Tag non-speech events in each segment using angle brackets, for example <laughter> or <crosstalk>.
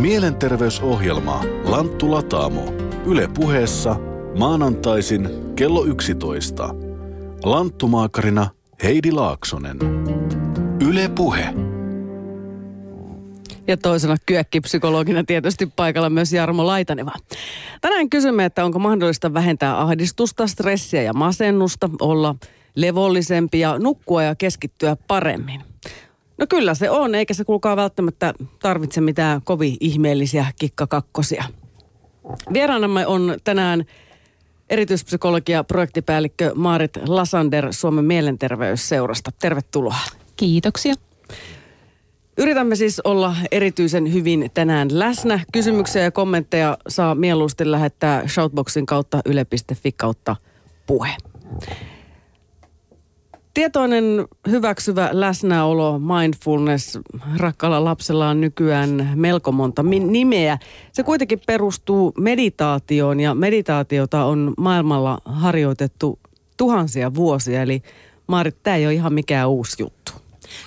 Mielenterveysohjelma Lanttu Lataamo. Yle puheessa maanantaisin kello 11. Lanttumaakarina Heidi Laaksonen. Yle puhe. Ja toisena kyökkipsykologina tietysti paikalla myös Jarmo Laitaneva. Tänään kysymme, että onko mahdollista vähentää ahdistusta, stressiä ja masennusta, olla levollisempi ja nukkua ja keskittyä paremmin. No kyllä se on, eikä se kuulkaa välttämättä tarvitse mitään kovin ihmeellisiä kikkakakkosia. Vieraanamme on tänään erityispsykologia projektipäällikkö Maarit Lasander Suomen mielenterveysseurasta. Tervetuloa. Kiitoksia. Yritämme siis olla erityisen hyvin tänään läsnä. Kysymyksiä ja kommentteja saa mieluusti lähettää shoutboxin kautta yle.fi kautta puhe. Tietoinen hyväksyvä läsnäolo, mindfulness, rakkaalla lapsella on nykyään melko monta nimeä. Se kuitenkin perustuu meditaatioon ja meditaatiota on maailmalla harjoitettu tuhansia vuosia. Eli Maarit, tämä ei ole ihan mikään uusi juttu.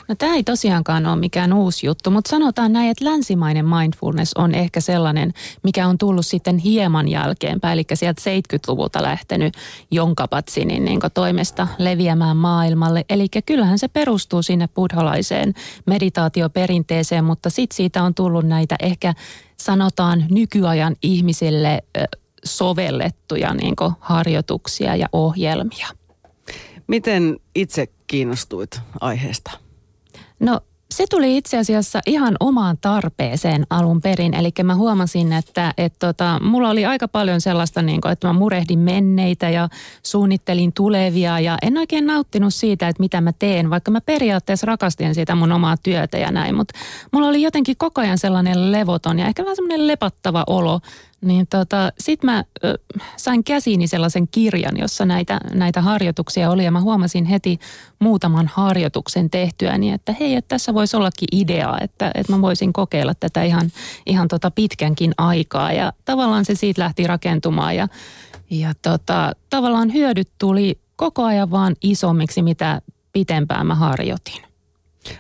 No tämä ei tosiaankaan ole mikään uusi juttu, mutta sanotaan näin, että länsimainen mindfulness on ehkä sellainen, mikä on tullut sitten hieman jälkeenpäin, eli sieltä 70-luvulta lähtenyt Jonkapatsinin niin toimesta leviämään maailmalle. Eli kyllähän se perustuu sinne buddhalaiseen meditaatioperinteeseen, mutta sitten siitä on tullut näitä ehkä sanotaan nykyajan ihmisille sovellettuja niin harjoituksia ja ohjelmia. Miten itse kiinnostuit aiheesta? No se tuli itse asiassa ihan omaan tarpeeseen alun perin. Eli mä huomasin, että, että tota, mulla oli aika paljon sellaista, niin kuin, että mä murehdin menneitä ja suunnittelin tulevia. Ja en oikein nauttinut siitä, että mitä mä teen, vaikka mä periaatteessa rakastin sitä mun omaa työtä ja näin. Mutta mulla oli jotenkin koko ajan sellainen levoton ja ehkä vähän semmoinen lepattava olo niin tota, sit mä ö, sain käsiini sellaisen kirjan, jossa näitä, näitä harjoituksia oli ja mä huomasin heti muutaman harjoituksen tehtyä, niin että hei, että tässä voisi ollakin idea, että, että mä voisin kokeilla tätä ihan, ihan tota pitkänkin aikaa ja tavallaan se siitä lähti rakentumaan ja, ja tota, tavallaan hyödyt tuli koko ajan vaan isommiksi, mitä pitempään mä harjoitin.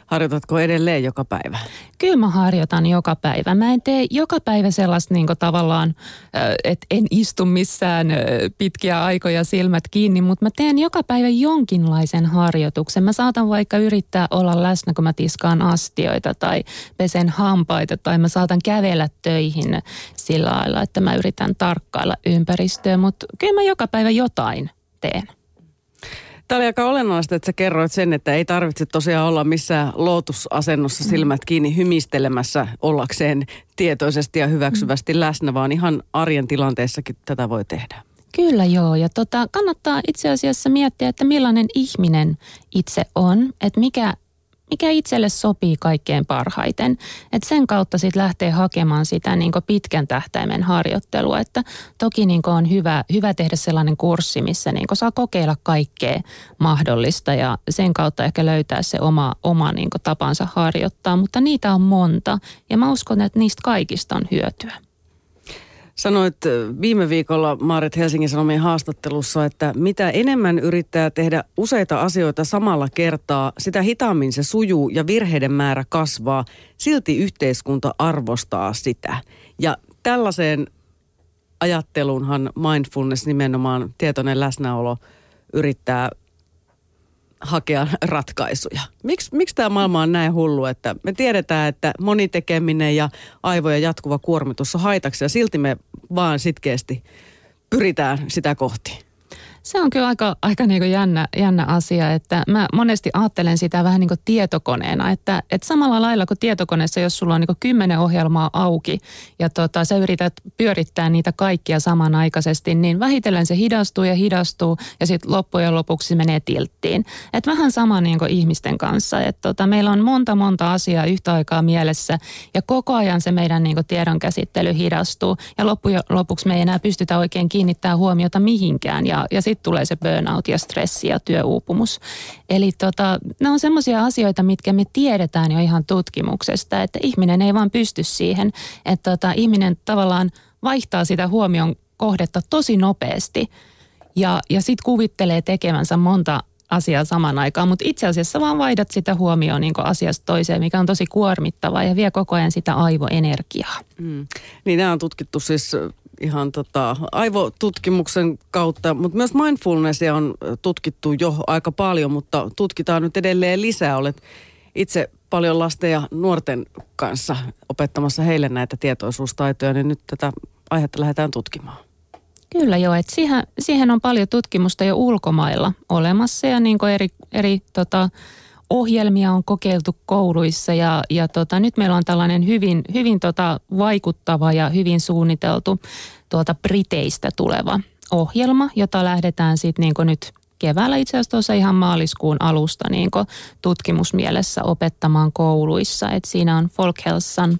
Harjoitatko edelleen joka päivä? Kyllä mä harjoitan joka päivä. Mä en tee joka päivä sellaista niin tavallaan, että en istu missään pitkiä aikoja silmät kiinni, mutta mä teen joka päivä jonkinlaisen harjoituksen. Mä saatan vaikka yrittää olla läsnä, kun mä tiskaan astioita tai pesen hampaita tai mä saatan kävellä töihin sillä lailla, että mä yritän tarkkailla ympäristöä, mutta kyllä mä joka päivä jotain teen. Tämä oli aika olennaista, että sä kerroit sen, että ei tarvitse tosiaan olla missään lootusasennossa silmät kiinni hymistelemässä ollakseen tietoisesti ja hyväksyvästi läsnä, vaan ihan arjen tilanteessakin tätä voi tehdä. Kyllä joo, ja tota, kannattaa itse asiassa miettiä, että millainen ihminen itse on, että mikä mikä itselle sopii kaikkein parhaiten. Et sen kautta sitten lähtee hakemaan sitä niin pitkän tähtäimen harjoittelua. Että toki niin on hyvä, hyvä tehdä sellainen kurssi, missä niin saa kokeilla kaikkea mahdollista ja sen kautta ehkä löytää se oma, oma niin tapansa harjoittaa. Mutta niitä on monta ja mä uskon, että niistä kaikista on hyötyä. Sanoit viime viikolla Maarit Helsingin Sanomien haastattelussa, että mitä enemmän yrittää tehdä useita asioita samalla kertaa, sitä hitaammin se sujuu ja virheiden määrä kasvaa. Silti yhteiskunta arvostaa sitä. Ja tällaiseen ajatteluunhan mindfulness nimenomaan tietoinen läsnäolo yrittää hakea ratkaisuja. Miks, miksi tämä maailma on näin hullu, että me tiedetään, että monitekeminen ja aivojen jatkuva kuormitus on haitaksi ja silti me vaan sitkeästi pyritään sitä kohti. Se on kyllä aika, aika niin jännä, jännä asia, että mä monesti ajattelen sitä vähän niin kuin tietokoneena, että, että samalla lailla kuin tietokoneessa, jos sulla on niin kymmenen ohjelmaa auki ja tota, sä yrität pyörittää niitä kaikkia samanaikaisesti, niin vähitellen se hidastuu ja hidastuu ja sitten loppujen lopuksi menee tilttiin. Et vähän sama niin kuin ihmisten kanssa, että tota, meillä on monta monta asiaa yhtä aikaa mielessä ja koko ajan se meidän niin tiedon käsittely hidastuu ja loppujen lopuksi me ei enää pystytä oikein kiinnittämään huomiota mihinkään ja, ja sitten tulee se burnout ja stressi ja työuupumus. Eli tota, nämä on semmoisia asioita, mitkä me tiedetään jo ihan tutkimuksesta, että ihminen ei vaan pysty siihen, että tota, ihminen tavallaan vaihtaa sitä huomion kohdetta tosi nopeasti ja, ja sitten kuvittelee tekevänsä monta asiaa saman aikaan, mutta itse asiassa vaan vaihdat sitä huomioon niin asiasta toiseen, mikä on tosi kuormittavaa ja vie koko ajan sitä aivoenergiaa. Mm. Niin nämä on tutkittu siis ihan tota, aivotutkimuksen kautta, mutta myös mindfulnessia on tutkittu jo aika paljon, mutta tutkitaan nyt edelleen lisää. Olet itse paljon lasten ja nuorten kanssa opettamassa heille näitä tietoisuustaitoja, niin nyt tätä aihetta lähdetään tutkimaan. Kyllä joo, että siihen, siihen on paljon tutkimusta jo ulkomailla olemassa ja niin eri, eri tota, ohjelmia on kokeiltu kouluissa ja, ja tota, nyt meillä on tällainen hyvin, hyvin tota, vaikuttava ja hyvin suunniteltu tuota Briteistä tuleva ohjelma, jota lähdetään sitten niin nyt keväällä itse asiassa tuossa ihan maaliskuun alusta niin tutkimusmielessä opettamaan kouluissa. Et siinä on Folkhälsan,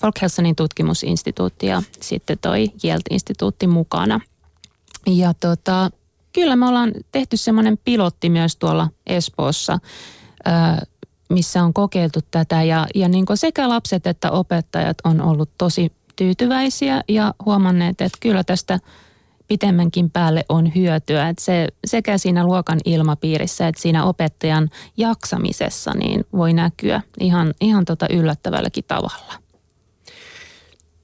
Folkhälsanin tutkimusinstituutti ja sitten toi Yale-instituutti mukana. Ja tota, kyllä me ollaan tehty semmoinen pilotti myös tuolla Espoossa, missä on kokeiltu tätä ja, ja niin sekä lapset että opettajat on ollut tosi tyytyväisiä ja huomanneet, että kyllä tästä – pitemmänkin päälle on hyötyä. Että se sekä siinä luokan ilmapiirissä että siinä opettajan jaksamisessa niin voi näkyä ihan, ihan tota yllättävälläkin tavalla.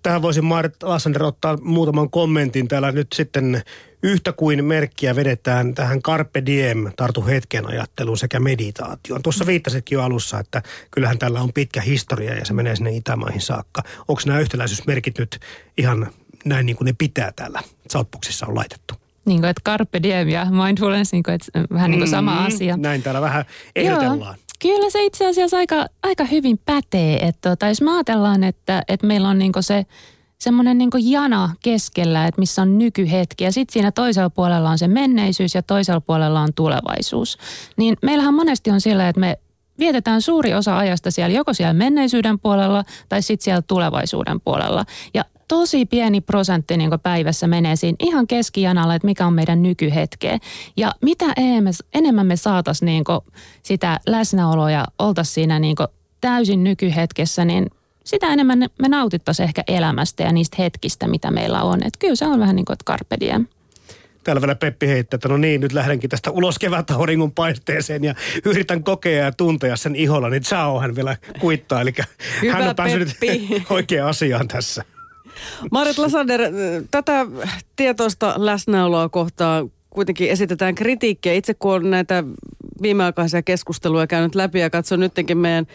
Tähän voisin Marit Lassander ottaa muutaman kommentin. Täällä nyt sitten yhtä kuin merkkiä vedetään tähän Carpe Diem, tartu hetken ajatteluun sekä meditaatioon. Tuossa viittasitkin jo alussa, että kyllähän tällä on pitkä historia ja se menee sinne Itämaihin saakka. Onko nämä yhtäläisyysmerkit nyt ihan näin niin kuin ne pitää täällä Southboxissa on laitettu. Niin kuin, että carpe diem ja mindfulness, niin kuin, että vähän niin kuin sama mm, asia. Näin täällä vähän ehdotellaan. Joo. Kyllä se itse asiassa aika, aika hyvin pätee. Että tota, jos me ajatellaan, että, että meillä on niin se semmoinen niin jana keskellä, että missä on nykyhetki ja sitten siinä toisella puolella on se menneisyys ja toisella puolella on tulevaisuus. Niin meillähän monesti on sillä, että me vietetään suuri osa ajasta siellä joko siellä menneisyyden puolella tai sitten siellä tulevaisuuden puolella. Ja tosi pieni prosentti niin päivässä menee siinä ihan keskijanalla, että mikä on meidän nykyhetkeä. Ja mitä enemmän me saataisiin niin sitä läsnäoloa ja oltaisiin siinä niin täysin nykyhetkessä, niin sitä enemmän me nautittaisiin ehkä elämästä ja niistä hetkistä, mitä meillä on. Että kyllä se on vähän niin kuin, että carpe diem. Täällä vielä Peppi heittää, että no niin, nyt lähdenkin tästä ulos kevätauringon paisteeseen ja yritän kokea ja tuntea sen iholla, niin ciao hän vielä kuittaa. Eli Hyvä hän on päässyt <laughs> oikeaan asiaan tässä. Marit Lasander, tätä tietoista läsnäoloa kohtaa kuitenkin esitetään kritiikkiä. Itse kun olen näitä viimeaikaisia keskusteluja käynyt läpi ja katson nytkin meidän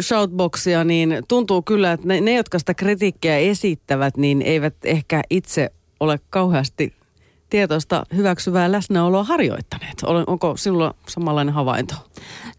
shoutboxia, niin tuntuu kyllä, että ne, ne, jotka sitä kritiikkiä esittävät, niin eivät ehkä itse ole kauheasti tietoista hyväksyvää läsnäoloa harjoittaneet. Onko sinulla samanlainen havainto?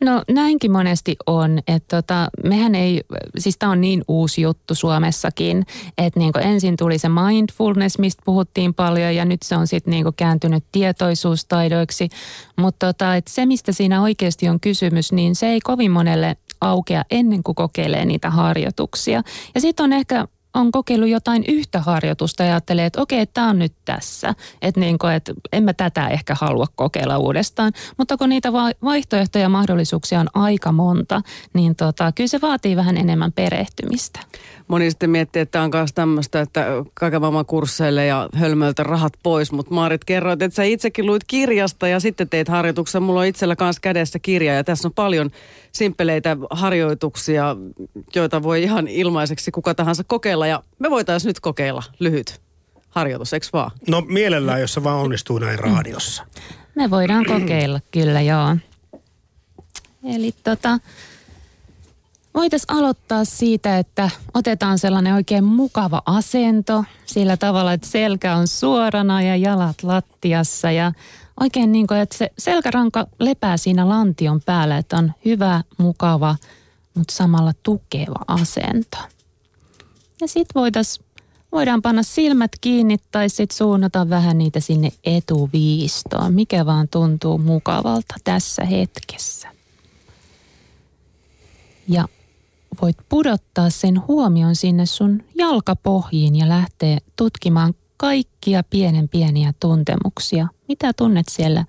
No näinkin monesti on, että tota, mehän ei, siis tämä on niin uusi juttu Suomessakin, että niinku ensin tuli se mindfulness, mistä puhuttiin paljon ja nyt se on sitten niinku kääntynyt tietoisuustaidoiksi, mutta tota, se mistä siinä oikeasti on kysymys, niin se ei kovin monelle aukea ennen kuin kokeilee niitä harjoituksia. Ja sitten on ehkä on kokeillut jotain yhtä harjoitusta ja ajattelee, että okei, tämä on nyt tässä. Että niin kuin, että en mä tätä ehkä halua kokeilla uudestaan. Mutta kun niitä vaihtoehtoja ja mahdollisuuksia on aika monta, niin tota, kyllä se vaatii vähän enemmän perehtymistä. Moni sitten miettii, että on myös tämmöistä, että kaiken maailman kursseille ja hölmöltä rahat pois. Mutta Maarit kerroit, että sä itsekin luit kirjasta ja sitten teit harjoituksen. Mulla on itsellä kanssa kädessä kirja ja tässä on paljon simppeleitä harjoituksia, joita voi ihan ilmaiseksi kuka tahansa kokeilla. Ja me voitaisiin nyt kokeilla lyhyt harjoitus, eikö vaan? No mielellään, jos se vaan onnistuu näin raadiossa. Me voidaan kokeilla, kyllä joo. Eli tota, voitaisiin aloittaa siitä, että otetaan sellainen oikein mukava asento sillä tavalla, että selkä on suorana ja jalat lattiassa ja oikein niin kuin, että se selkäranka lepää siinä lantion päällä, että on hyvä, mukava, mutta samalla tukeva asento. Ja sitten voitais, voidaan panna silmät kiinni tai sitten suunnata vähän niitä sinne etuviistoon, mikä vaan tuntuu mukavalta tässä hetkessä. Ja voit pudottaa sen huomion sinne sun jalkapohjiin ja lähteä tutkimaan kaikkia pienen pieniä tuntemuksia. Mitä tunnet siellä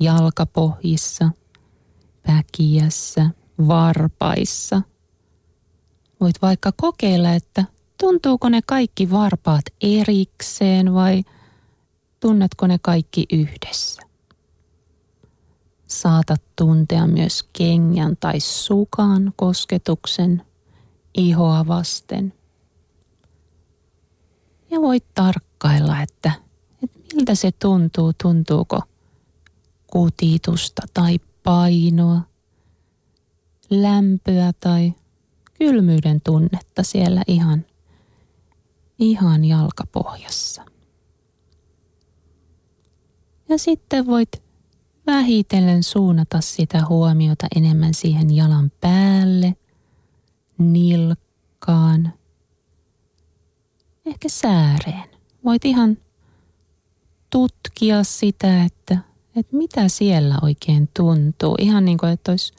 jalkapohjissa, päkiässä, varpaissa? Voit vaikka kokeilla, että tuntuuko ne kaikki varpaat erikseen vai tunnetko ne kaikki yhdessä. Saatat tuntea myös kengän tai sukan kosketuksen ihoa vasten. Ja voit tarkkailla, että, että miltä se tuntuu, tuntuuko kutitusta tai painoa, lämpöä tai kylmyyden tunnetta siellä ihan, ihan jalkapohjassa. Ja sitten voit vähitellen suunnata sitä huomiota enemmän siihen jalan päälle, nilkkaan, ehkä sääreen. Voit ihan tutkia sitä, että, että mitä siellä oikein tuntuu. Ihan niin kuin, että olisi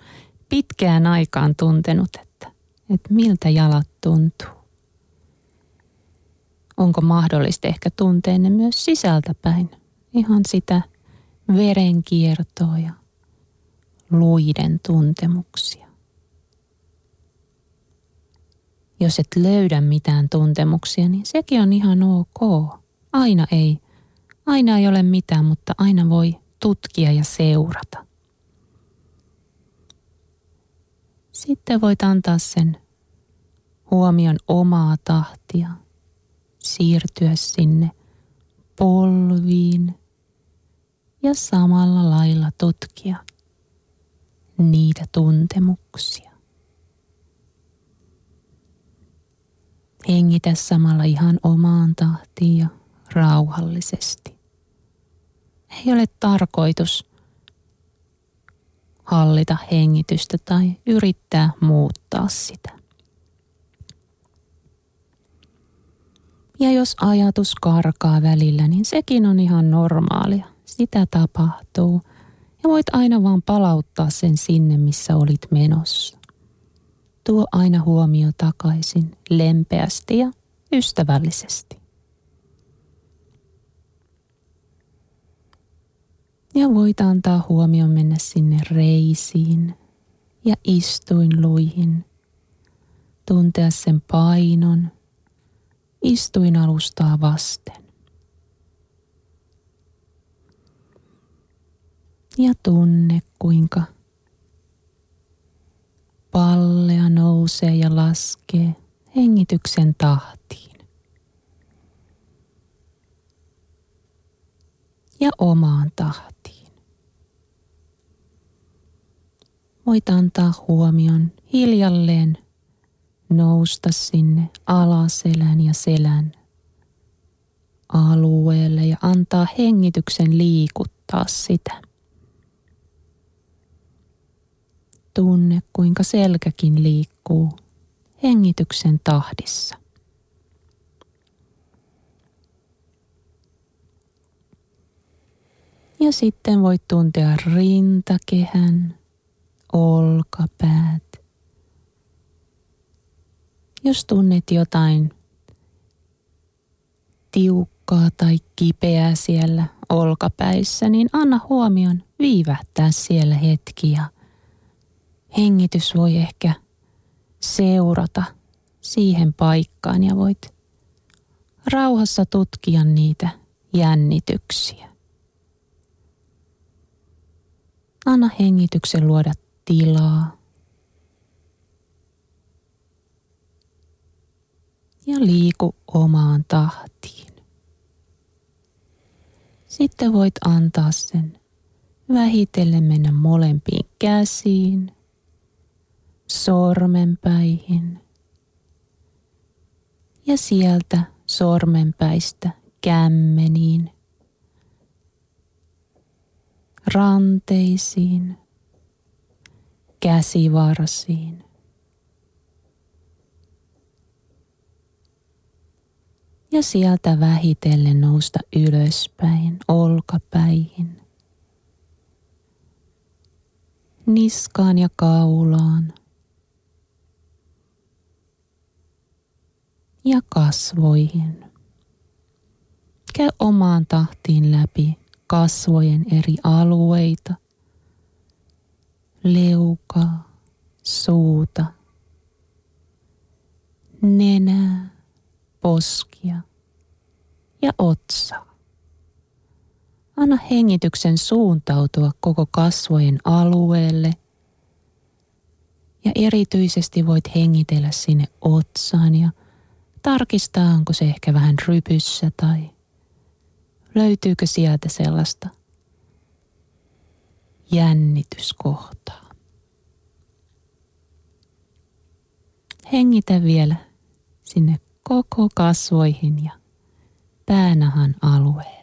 pitkään aikaan tuntenut, että, että miltä jalat tuntuu. Onko mahdollista ehkä tuntea ne myös sisältäpäin? Ihan sitä verenkiertoa ja luiden tuntemuksia. Jos et löydä mitään tuntemuksia, niin sekin on ihan ok. Aina ei. Aina ei ole mitään, mutta aina voi tutkia ja seurata. Sitten voit antaa sen huomion omaa tahtia, siirtyä sinne polviin ja samalla lailla tutkia niitä tuntemuksia. Hengitä samalla ihan omaan tahtiin ja rauhallisesti. Ei ole tarkoitus hallita hengitystä tai yrittää muuttaa sitä. Ja jos ajatus karkaa välillä, niin sekin on ihan normaalia. Sitä tapahtuu. Ja voit aina vaan palauttaa sen sinne, missä olit menossa. Tuo aina huomio takaisin lempeästi ja ystävällisesti. Ja voit antaa huomioon mennä sinne reisiin ja istuinluihin. Tuntea sen painon istuinalustaa vasten. Ja tunne kuinka pallea nousee ja laskee hengityksen tahtiin. Ja omaan tahtiin. Voit antaa huomion hiljalleen nousta sinne alaselän ja selän alueelle ja antaa hengityksen liikuttaa sitä. Tunne, kuinka selkäkin liikkuu hengityksen tahdissa. Ja sitten voit tuntea rintakehän, olkapäät. Jos tunnet jotain tiukkaa tai kipeää siellä olkapäissä, niin anna huomion viivähtää siellä hetki ja – hengitys voi ehkä seurata siihen paikkaan ja voit rauhassa tutkia niitä jännityksiä. Anna hengityksen luoda tilaa. Ja liiku omaan tahtiin. Sitten voit antaa sen vähitellen mennä molempiin käsiin – sormenpäihin ja sieltä sormenpäistä kämmeniin, ranteisiin, käsivarsiin. Ja sieltä vähitellen nousta ylöspäin, olkapäihin, niskaan ja kaulaan – ja kasvoihin. Käy omaan tahtiin läpi kasvojen eri alueita, leukaa, suuta, nenää, poskia ja otsaa. Anna hengityksen suuntautua koko kasvojen alueelle. Ja erityisesti voit hengitellä sinne otsaan ja tarkistaa, onko se ehkä vähän rypyssä tai löytyykö sieltä sellaista jännityskohtaa. Hengitä vielä sinne koko kasvoihin ja päänahan alueelle.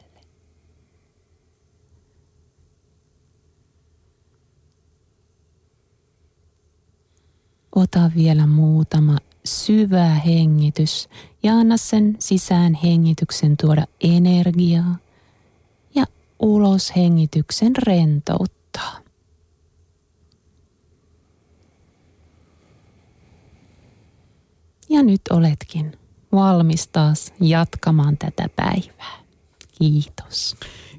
Ota vielä muutama syvä hengitys ja anna sen sisään hengityksen tuoda energiaa ja ulos hengityksen rentouttaa. Ja nyt oletkin valmis taas jatkamaan tätä päivää. Kiitos.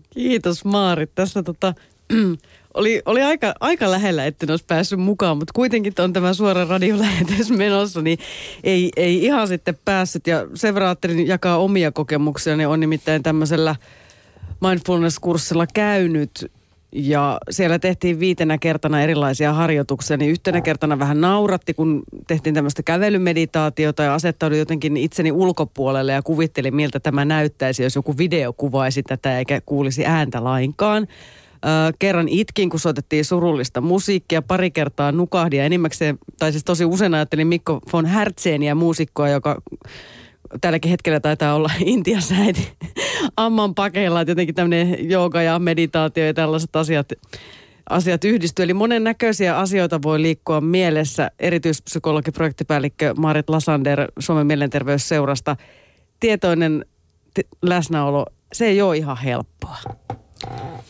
Kiitos Maarit. Tässä tota, <clears throat> oli, oli aika, aika lähellä, että olisi päässyt mukaan, mutta kuitenkin on tämä suora radiolähetys <laughs> menossa, niin ei, ei ihan sitten päässyt. Ja sen verran jakaa omia kokemuksia, niin on nimittäin tämmöisellä mindfulness-kurssilla käynyt ja siellä tehtiin viitenä kertana erilaisia harjoituksia, niin yhtenä kertana vähän nauratti, kun tehtiin tämmöistä kävelymeditaatiota ja asettaudun jotenkin itseni ulkopuolelle ja kuvittelin, miltä tämä näyttäisi, jos joku video kuvaisi tätä eikä kuulisi ääntä lainkaan. Kerran itkin, kun soitettiin surullista musiikkia, pari kertaa nukahdin ja enimmäkseen, tai siis tosi usein ajattelin Mikko von Hertzeniä muusikkoa, joka tälläkin hetkellä taitaa olla <laughs> Intiassa äiti amman pakeilla, että jotenkin tämmöinen jooga ja meditaatio ja tällaiset asiat, asiat yhdistyy. Eli monen näköisiä asioita voi liikkua mielessä. Erityispsykologi, projektipäällikkö Marit Lasander Suomen mielenterveysseurasta. Tietoinen t- läsnäolo, se ei ole ihan helppoa.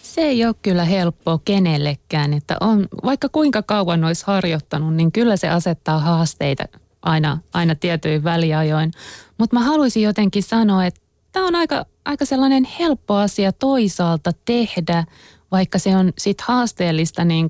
Se ei ole kyllä helppoa kenellekään, että on, vaikka kuinka kauan olisi harjoittanut, niin kyllä se asettaa haasteita aina, aina tietyin väliajoin. Mutta mä haluaisin jotenkin sanoa, että tämä on aika, aika sellainen helppo asia toisaalta tehdä, vaikka se on sitten haasteellista niin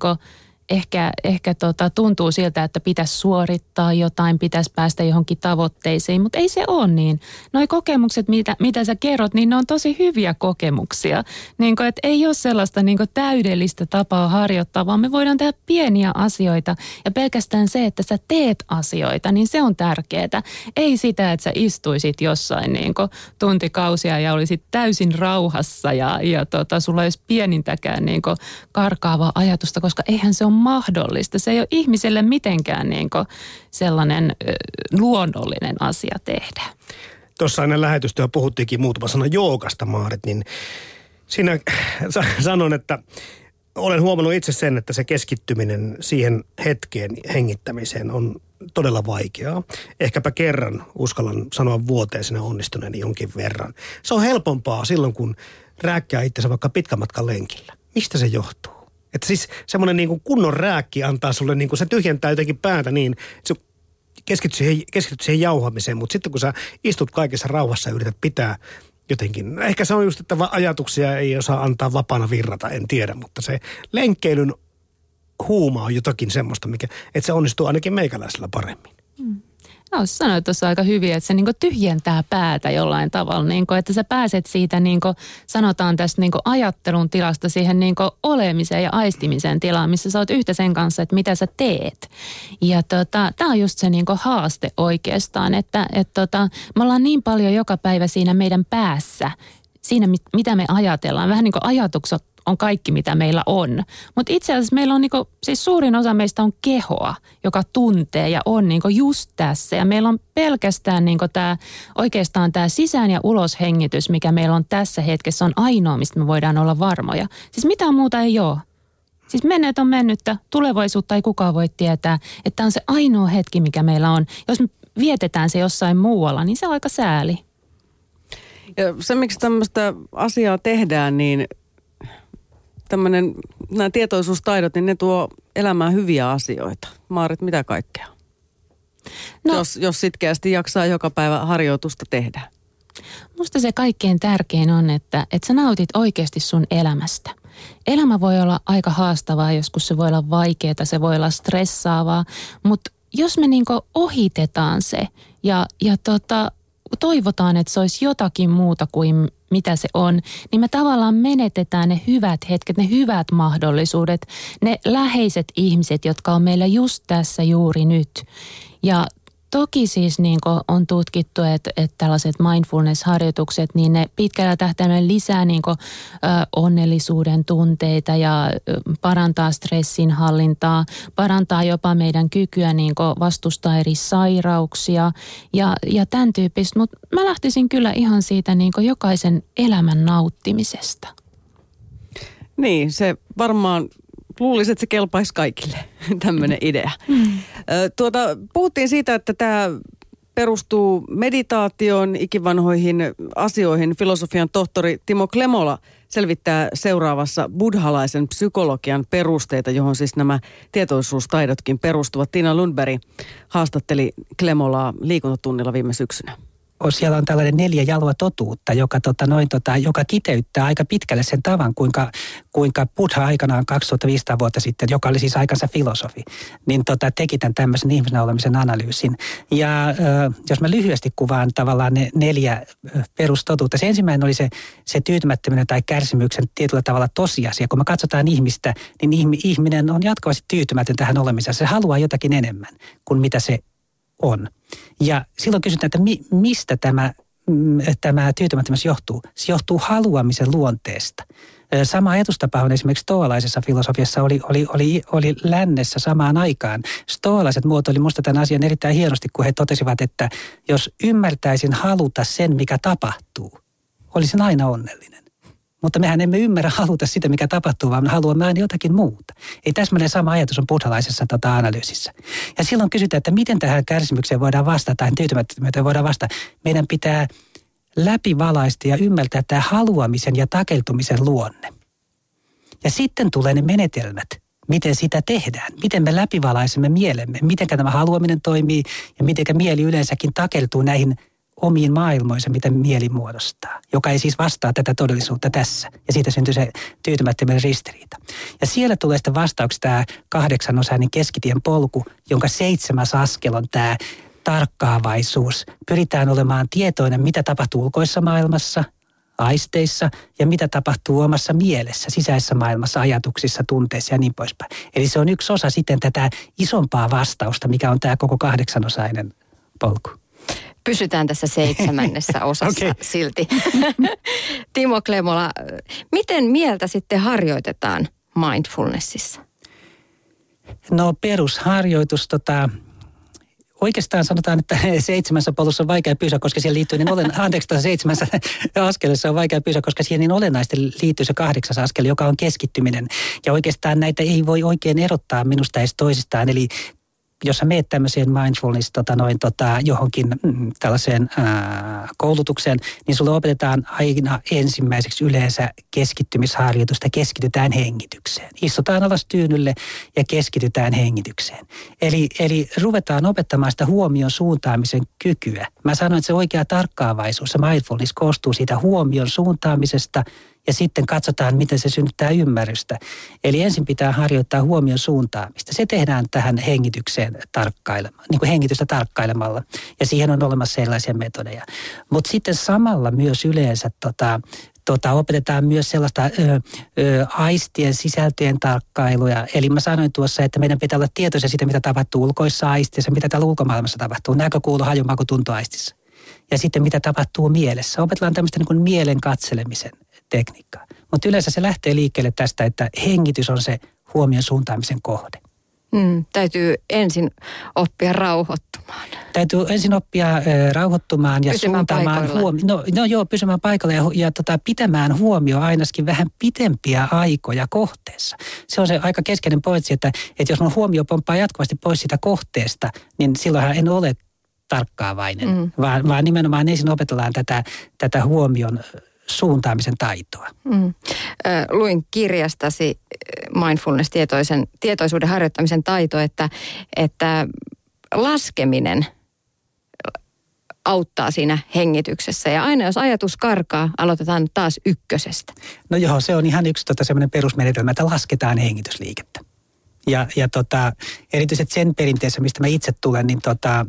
ehkä, ehkä tota, tuntuu siltä, että pitäisi suorittaa jotain, pitäisi päästä johonkin tavoitteisiin, mutta ei se ole niin. Noi kokemukset, mitä, mitä sä kerrot, niin ne on tosi hyviä kokemuksia. Niin kuin, että ei ole sellaista niin kuin täydellistä tapaa harjoittaa, vaan me voidaan tehdä pieniä asioita. Ja pelkästään se, että sä teet asioita, niin se on tärkeää. Ei sitä, että sä istuisit jossain niin kuin tuntikausia ja olisit täysin rauhassa ja, ja tota, sulla ei olisi pienintäkään niin kuin karkaavaa ajatusta, koska eihän se ole mahdollista. Se ei ole ihmiselle mitenkään niin sellainen ö, luonnollinen asia tehdä. Tuossa ennen lähetystä puhuttiinkin muutama sana joogasta, Maarit, niin siinä sanon, että olen huomannut itse sen, että se keskittyminen siihen hetkeen hengittämiseen on todella vaikeaa. Ehkäpä kerran uskallan sanoa vuoteen sinne onnistuneeni jonkin verran. Se on helpompaa silloin, kun rääkkää itsensä vaikka pitkän matkan lenkillä. Mistä se johtuu? Että siis semmoinen niin kuin kunnon rääkki antaa sulle, niin kuin se tyhjentää jotenkin päätä niin, se keskityt siihen, keskityt siihen jauhamiseen, mutta sitten kun sä istut kaikessa rauhassa ja yrität pitää jotenkin, ehkä se on just, että ajatuksia ei osaa antaa vapaana virrata, en tiedä, mutta se lenkkeilyn huuma on jotakin semmoista, mikä, että se onnistuu ainakin meikäläisellä paremmin. Mm. No, sanoit tuossa aika hyvin, että se niin tyhjentää päätä jollain tavalla, niin kuin, että sä pääset siitä, niin kuin, sanotaan tästä niin ajattelun tilasta siihen niin olemiseen ja aistimisen tilaan, missä sä oot yhtä sen kanssa, että mitä sä teet. Ja tota, tämä on just se niin haaste oikeastaan, että et tota, me ollaan niin paljon joka päivä siinä meidän päässä, siinä, mitä me ajatellaan. Vähän niin kuin ajatukset on kaikki, mitä meillä on. Mutta itse asiassa meillä on niinku, siis suurin osa meistä on kehoa, joka tuntee ja on niinku just tässä. Ja meillä on pelkästään niinku tää, oikeastaan tämä sisään- ja uloshengitys, mikä meillä on tässä hetkessä, on ainoa, mistä me voidaan olla varmoja. Siis mitään muuta ei ole. Siis menneet on mennyttä, tulevaisuutta ei kukaan voi tietää, että on se ainoa hetki, mikä meillä on. Jos me vietetään se jossain muualla, niin se on aika sääli. Ja se, miksi tämmöistä asiaa tehdään, niin tämmöinen, nämä tietoisuustaidot, niin ne tuo elämään hyviä asioita. Maarit, mitä kaikkea? No, jos, jos sitkeästi jaksaa joka päivä harjoitusta tehdä. Musta se kaikkein tärkein on, että, että sä nautit oikeasti sun elämästä. Elämä voi olla aika haastavaa, joskus se voi olla vaikeaa, se voi olla stressaavaa, mutta jos me niinku ohitetaan se ja, ja tota, toivotaan, että se olisi jotakin muuta kuin mitä se on, niin me tavallaan menetetään ne hyvät hetket, ne hyvät mahdollisuudet, ne läheiset ihmiset, jotka on meillä just tässä juuri nyt. Ja Toki siis niin on tutkittu, että, että tällaiset mindfulness-harjoitukset, niin ne pitkällä tähtäimellä lisää niin kuin, ö, onnellisuuden tunteita ja parantaa stressin hallintaa, parantaa jopa meidän kykyä niin vastustaa eri sairauksia ja, ja tämän tyyppistä. Mutta mä lähtisin kyllä ihan siitä niin jokaisen elämän nauttimisesta. Niin, se varmaan luulisin, että se kelpaisi kaikille, <laughs> tämmöinen idea. Mm. Tuota, puhuttiin siitä, että tämä perustuu meditaatioon, ikivanhoihin asioihin. Filosofian tohtori Timo Klemola selvittää seuraavassa buddhalaisen psykologian perusteita, johon siis nämä tietoisuustaidotkin perustuvat. Tiina Lundberg haastatteli Klemolaa liikuntatunnilla viime syksynä siellä on tällainen neljä jalua totuutta, joka, tota, noin, tota, joka kiteyttää aika pitkälle sen tavan, kuinka, kuinka Buddha aikanaan 2500 vuotta sitten, joka oli siis aikansa filosofi, niin tota, teki tämän tämmöisen ihmisen olemisen analyysin. Ja ö, jos mä lyhyesti kuvaan tavallaan ne neljä perustotuutta. Se ensimmäinen oli se, se tyytymättömyyden tai kärsimyksen tietyllä tavalla tosiasia. Kun me katsotaan ihmistä, niin ihminen on jatkuvasti tyytymätön tähän olemiseen. Se haluaa jotakin enemmän kuin mitä se on. Ja silloin kysytään, että mi, mistä tämä, mm, tämä tyytymättömyys johtuu. Se johtuu haluamisen luonteesta. Sama ajatustapa on esimerkiksi stoalaisessa filosofiassa oli, oli, oli, oli lännessä samaan aikaan. Stoalaiset muotoili minusta tämän asian erittäin hienosti, kun he totesivat, että jos ymmärtäisin haluta sen, mikä tapahtuu, olisin aina onnellinen. Mutta mehän emme ymmärrä haluta sitä, mikä tapahtuu, vaan me haluamme aina jotakin muuta. Ei täsmälleen sama ajatus on buddhalaisessa tota, analyysissä. Ja silloin kysytään, että miten tähän kärsimykseen voidaan vastata, tähän tyytymättömyyteen voidaan vastata. Meidän pitää läpivalaista ja ymmärtää tämä haluamisen ja takeltumisen luonne. Ja sitten tulee ne menetelmät, miten sitä tehdään, miten me läpivalaisemme mielemme, miten tämä haluaminen toimii ja miten mieli yleensäkin takeltuu näihin omiin maailmoinsa, mitä mieli muodostaa, joka ei siis vastaa tätä todellisuutta tässä. Ja siitä syntyy se tyytymättömyyden ristiriita. Ja siellä tulee sitten vastauksi tämä kahdeksanosainen keskitien polku, jonka seitsemäs askel on tämä tarkkaavaisuus. Pyritään olemaan tietoinen, mitä tapahtuu ulkoissa maailmassa, aisteissa ja mitä tapahtuu omassa mielessä, sisäisessä maailmassa, ajatuksissa, tunteissa ja niin poispäin. Eli se on yksi osa sitten tätä isompaa vastausta, mikä on tämä koko kahdeksanosainen polku. Pysytään tässä seitsemännessä <laughs> osassa okay. silti. <laughs> Timo Klemola, miten mieltä sitten harjoitetaan mindfulnessissa? No perusharjoitus, tota, oikeastaan sanotaan, että <laughs> seitsemässä polussa on vaikea pysyä, koska siihen liittyy niin olen, anteeksi, tässä seitsemässä askelessa on vaikea pysyä, koska siihen niin olennaisesti liittyy se kahdeksas askel, joka on keskittyminen. Ja oikeastaan näitä ei voi oikein erottaa minusta edes toisistaan. Eli jos sä meet tämmöiseen mindfulness tota noin, tota, johonkin mm, tällaiseen ää, koulutukseen, niin sulle opetetaan aina ensimmäiseksi yleensä keskittymisharjoitusta, keskitytään hengitykseen. Istutaan alas tyynylle ja keskitytään hengitykseen. Eli, eli ruvetaan opettamaan sitä huomion suuntaamisen kykyä. Mä sanoin, että se oikea tarkkaavaisuus, se mindfulness koostuu siitä huomion suuntaamisesta – ja sitten katsotaan, miten se synnyttää ymmärrystä. Eli ensin pitää harjoittaa huomion suuntaamista. Se tehdään tähän hengitykseen tarkkailemaan, niin kuin hengitystä tarkkailemalla. Ja siihen on olemassa sellaisia metodeja. Mutta sitten samalla myös yleensä tota, tota, opetetaan myös sellaista ö, ö, aistien sisältöjen tarkkailuja. Eli mä sanoin tuossa, että meidän pitää olla tietoisia siitä, mitä tapahtuu ulkoissa aistissa, mitä täällä ulkomaailmassa tapahtuu. Näkökuulu, haju, maku, tuntoaistissa. Ja sitten mitä tapahtuu mielessä. Opetellaan tämmöistä niin kuin mielen katselemisen tekniikkaa. Mutta yleensä se lähtee liikkeelle tästä, että hengitys on se huomion suuntaamisen kohde. Mm, täytyy ensin oppia rauhoittumaan. Täytyy ensin oppia äh, rauhoittumaan ja pysymään suuntaamaan huomioon. No, no joo, pysymään paikalla ja, ja tota, pitämään huomio ainakin vähän pitempiä aikoja kohteessa. Se on se aika keskeinen pointsi, että, että jos mun huomio pomppaa jatkuvasti pois sitä kohteesta, niin silloinhan en ole tarkkaavainen, mm. vaan, vaan nimenomaan ensin opetellaan tätä, tätä huomion suuntaamisen taitoa. Mm. luin kirjastasi mindfulness-tietoisen tietoisuuden harjoittamisen taito, että, että laskeminen auttaa siinä hengityksessä. Ja aina jos ajatus karkaa, aloitetaan taas ykkösestä. No joo, se on ihan yksi tota, semmoinen perusmenetelmä, että lasketaan hengitysliikettä. Ja, ja tota, erityisesti sen perinteessä, mistä mä itse tulen, niin, tota,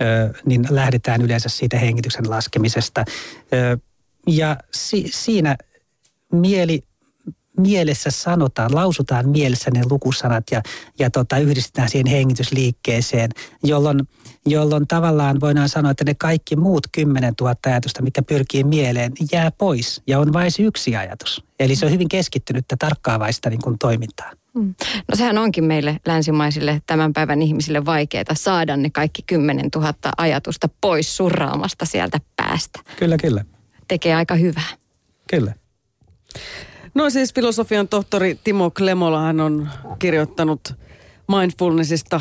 ö, niin lähdetään yleensä siitä hengityksen laskemisesta. Ö, ja si, siinä mieli mielessä sanotaan, lausutaan mielessä ne lukusanat ja, ja tota, yhdistetään siihen hengitysliikkeeseen, jolloin, jolloin tavallaan voidaan sanoa, että ne kaikki muut 10 000 ajatusta, mikä pyrkii mieleen, jää pois ja on vain yksi ajatus. Eli se on hyvin keskittynyttä, tarkkaavaista niin kuin toimintaa. Mm. No sehän onkin meille länsimaisille tämän päivän ihmisille vaikeaa saada ne kaikki 10 000 ajatusta pois surraamasta sieltä päästä. Kyllä, kyllä. Tekee aika hyvää. Kyllä. No siis filosofian tohtori Timo Klemola, hän on kirjoittanut mindfulnessista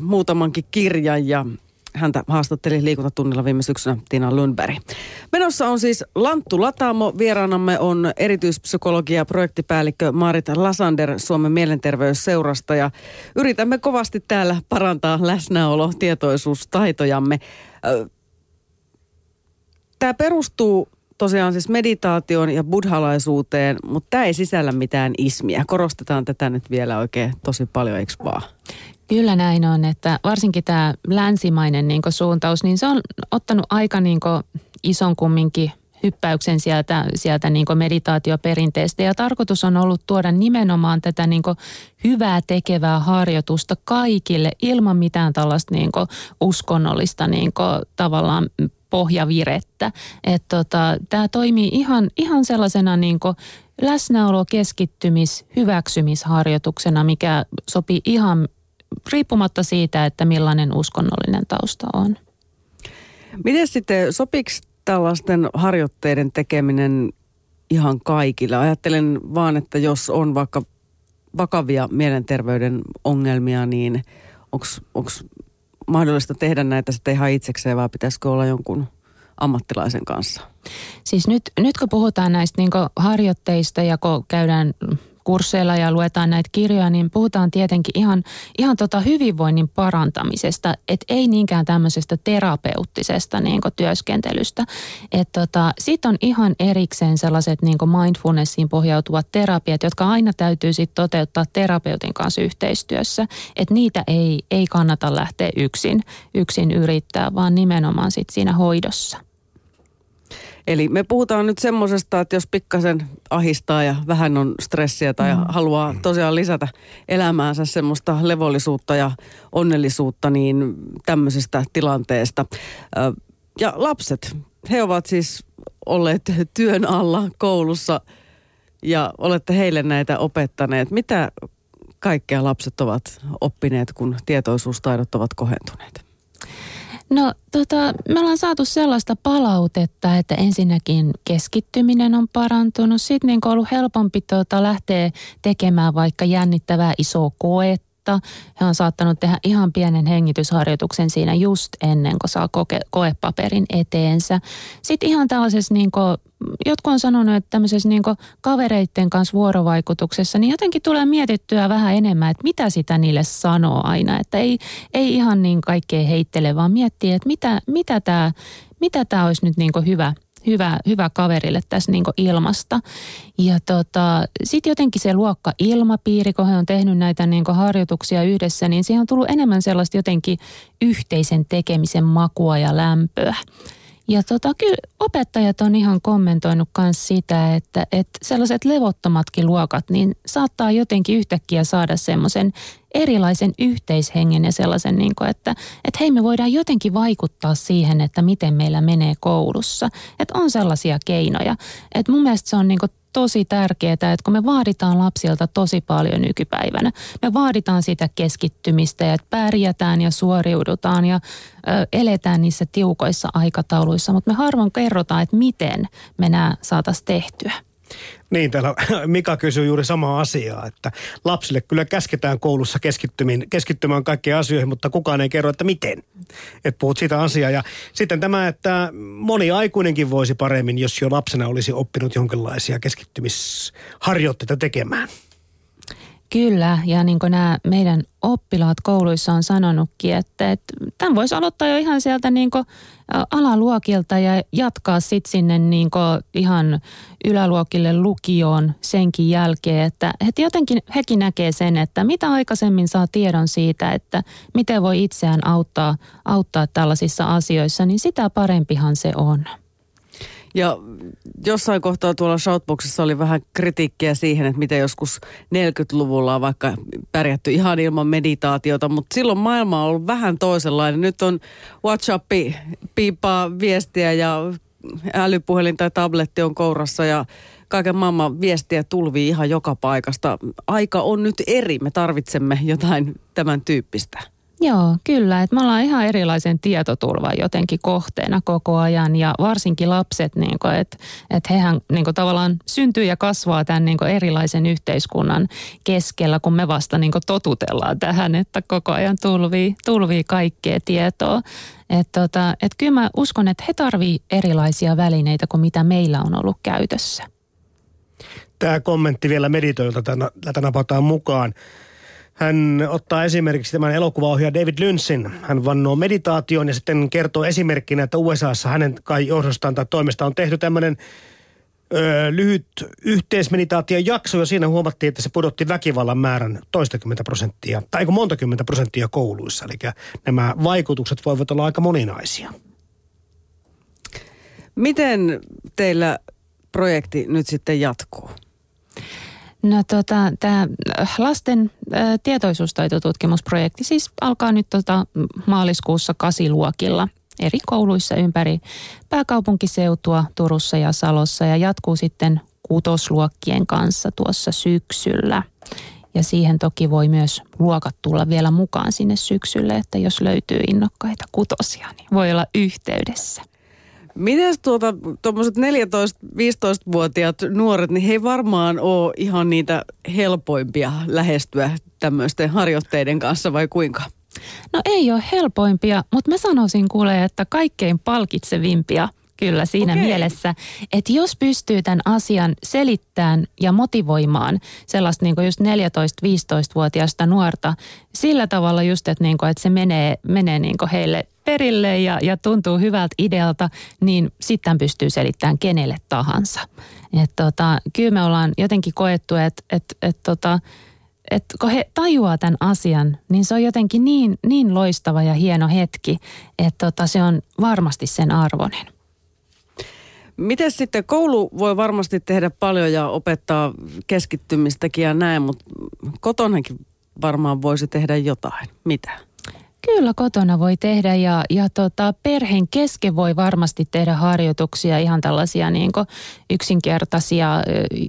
muutamankin kirjan ja häntä haastatteli liikuntatunnilla viime syksynä Tiina Lundberg. Menossa on siis Lanttu Lataamo. Vieraanamme on erityispsykologia ja projektipäällikkö Marit Lasander Suomen mielenterveysseurasta ja yritämme kovasti täällä parantaa läsnäolo, tietoisuustaitojamme. Tämä perustuu tosiaan siis meditaation ja buddhalaisuuteen, mutta tämä ei sisällä mitään ismiä. Korostetaan tätä nyt vielä oikein tosi paljon, eikö vaan? Kyllä näin on, että varsinkin tämä länsimainen niin suuntaus, niin se on ottanut aika niin ison kumminkin hyppäyksen sieltä, sieltä niin meditaatioperinteestä. Ja tarkoitus on ollut tuoda nimenomaan tätä niin hyvää tekevää harjoitusta kaikille ilman mitään tällaista niin uskonnollista niin tavallaan pohjavirettä. Että tota, tämä toimii ihan, ihan sellaisena niin läsnäolo, keskittymis, hyväksymisharjoituksena, mikä sopii ihan riippumatta siitä, että millainen uskonnollinen tausta on. Miten sitten, sopiiko tällaisten harjoitteiden tekeminen ihan kaikille? Ajattelen vaan, että jos on vaikka vakavia mielenterveyden ongelmia, niin onko mahdollista tehdä näitä sitten ihan itsekseen vai pitäisikö olla jonkun ammattilaisen kanssa? Siis nyt, nyt kun puhutaan näistä niin harjoitteista ja kun käydään kursseilla ja luetaan näitä kirjoja, niin puhutaan tietenkin ihan, ihan tota hyvinvoinnin parantamisesta, että ei niinkään tämmöisestä terapeuttisesta niin työskentelystä. Tota, Sitten on ihan erikseen sellaiset niin mindfulnessiin pohjautuvat terapiat, jotka aina täytyy sitten toteuttaa terapeutin kanssa yhteistyössä. Että niitä ei, ei kannata lähteä yksin, yksin yrittää, vaan nimenomaan sitten siinä hoidossa. Eli me puhutaan nyt semmoisesta, että jos pikkasen ahistaa ja vähän on stressiä tai mm. haluaa tosiaan lisätä elämäänsä semmoista levollisuutta ja onnellisuutta, niin tämmöisestä tilanteesta. Ja lapset, he ovat siis olleet työn alla koulussa ja olette heille näitä opettaneet. Mitä kaikkea lapset ovat oppineet, kun tietoisuustaidot ovat kohentuneet? No tota, me ollaan saatu sellaista palautetta, että ensinnäkin keskittyminen on parantunut. Sitten niin on ollut helpompi tota, lähteä tekemään vaikka jännittävää isoa koetta vuotta. He on saattanut tehdä ihan pienen hengitysharjoituksen siinä just ennen kuin saa koke, koepaperin eteensä. Sitten ihan tällaisessa, niin kuin, jotkut on sanonut, että tämmöisessä niin kavereiden kanssa vuorovaikutuksessa, niin jotenkin tulee mietittyä vähän enemmän, että mitä sitä niille sanoo aina. Että ei, ei ihan niin kaikkea heittele, vaan miettii, että mitä, mitä tämä mitä tää olisi nyt niin hyvä – hyvä, hyvä kaverille tässä niin ilmasta. Ja tota, sitten jotenkin se luokka ilmapiiri, kun he on tehnyt näitä niin harjoituksia yhdessä, niin siihen on tullut enemmän sellaista jotenkin yhteisen tekemisen makua ja lämpöä. Ja tota, kyllä opettajat on ihan kommentoinut myös sitä, että, että sellaiset levottomatkin luokat, niin saattaa jotenkin yhtäkkiä saada semmoisen erilaisen yhteishengen ja sellaisen, niin kuin, että, että hei me voidaan jotenkin vaikuttaa siihen, että miten meillä menee koulussa. Että on sellaisia keinoja. Että mun mielestä se on niin kuin tosi tärkeää, että kun me vaaditaan lapsilta tosi paljon nykypäivänä, me vaaditaan sitä keskittymistä ja että pärjätään ja suoriudutaan ja ö, eletään niissä tiukoissa aikatauluissa, mutta me harvoin kerrotaan, että miten me nämä saataisiin tehtyä. Niin, täällä Mika kysyy juuri samaa asiaa, että lapsille kyllä käsketään koulussa keskittymään kaikkiin asioihin, mutta kukaan ei kerro, että miten. Et puhut siitä asiaa. Ja sitten tämä, että moni aikuinenkin voisi paremmin, jos jo lapsena olisi oppinut jonkinlaisia keskittymisharjoitteita tekemään. Kyllä, ja niin kuin nämä meidän oppilaat kouluissa on sanonutkin, että, että tämän voisi aloittaa jo ihan sieltä niin kuin alaluokilta ja jatkaa sitten sinne niin kuin ihan yläluokille lukioon senkin jälkeen, että, että jotenkin hekin näkee sen, että mitä aikaisemmin saa tiedon siitä, että miten voi itseään auttaa, auttaa tällaisissa asioissa, niin sitä parempihan se on. Ja jossain kohtaa tuolla Shoutboxissa oli vähän kritiikkiä siihen, että miten joskus 40-luvulla on vaikka pärjätty ihan ilman meditaatiota, mutta silloin maailma on ollut vähän toisenlainen. Nyt on WhatsApp piipaa viestiä ja älypuhelin tai tabletti on kourassa ja kaiken maailman viestiä tulvii ihan joka paikasta. Aika on nyt eri, me tarvitsemme jotain tämän tyyppistä. Joo, kyllä. Että me ollaan ihan erilaisen tietotulvan jotenkin kohteena koko ajan ja varsinkin lapset, niin että et hehän niin kuin, tavallaan syntyy ja kasvaa tämän niin kuin, erilaisen yhteiskunnan keskellä, kun me vasta niin kuin, totutellaan tähän, että koko ajan tulvii, tulvii kaikkea tietoa. Että tota, et kyllä mä uskon, että he tarvii erilaisia välineitä kuin mitä meillä on ollut käytössä. Tämä kommentti vielä meditoilta tätä napataan mukaan. Hän ottaa esimerkiksi tämän elokuvaohjaaja David Lynchin. Hän vannoo meditaation ja sitten kertoo esimerkkinä, että USAssa hänen kai johdostaan tai toimesta on tehty tämmöinen ö, lyhyt yhteismeditaation jakso ja siinä huomattiin, että se pudotti väkivallan määrän toistakymmentä prosenttia, tai eikö montakymmentä prosenttia kouluissa. Eli nämä vaikutukset voivat olla aika moninaisia. Miten teillä projekti nyt sitten jatkuu? No tota, tämä äh, lasten ä, äh, tietoisuustaitotutkimusprojekti siis alkaa nyt tota maaliskuussa kasiluokilla eri kouluissa ympäri pääkaupunkiseutua Turussa ja Salossa ja jatkuu sitten kutosluokkien kanssa tuossa syksyllä. Ja siihen toki voi myös luokat tulla vielä mukaan sinne syksylle, että jos löytyy innokkaita kutosia, niin voi olla yhteydessä. Miten tuota, tuommoiset 14-15-vuotiaat nuoret, niin he ei varmaan ole ihan niitä helpoimpia lähestyä tämmöisten harjoitteiden kanssa vai kuinka? No ei ole helpoimpia, mutta mä sanoisin kuule, että kaikkein palkitsevimpia – kyllä siinä okay. mielessä, että jos pystyy tämän asian selittämään ja motivoimaan sellaista niin just 14-15-vuotiaasta nuorta sillä tavalla just, että, niin kuin, että se menee, menee niin heille perille ja, ja tuntuu hyvältä idealta, niin sitten pystyy selittämään kenelle tahansa. Et tota, kyllä me ollaan jotenkin koettu, että et, et tota, et kun he tajuaa tämän asian, niin se on jotenkin niin, niin loistava ja hieno hetki, että tota, se on varmasti sen arvoinen. Miten sitten koulu voi varmasti tehdä paljon ja opettaa keskittymistäkin ja näin, mutta kotonakin varmaan voisi tehdä jotain. Mitä? Kyllä kotona voi tehdä ja, ja tota, perheen kesken voi varmasti tehdä harjoituksia, ihan tällaisia niin yksinkertaisia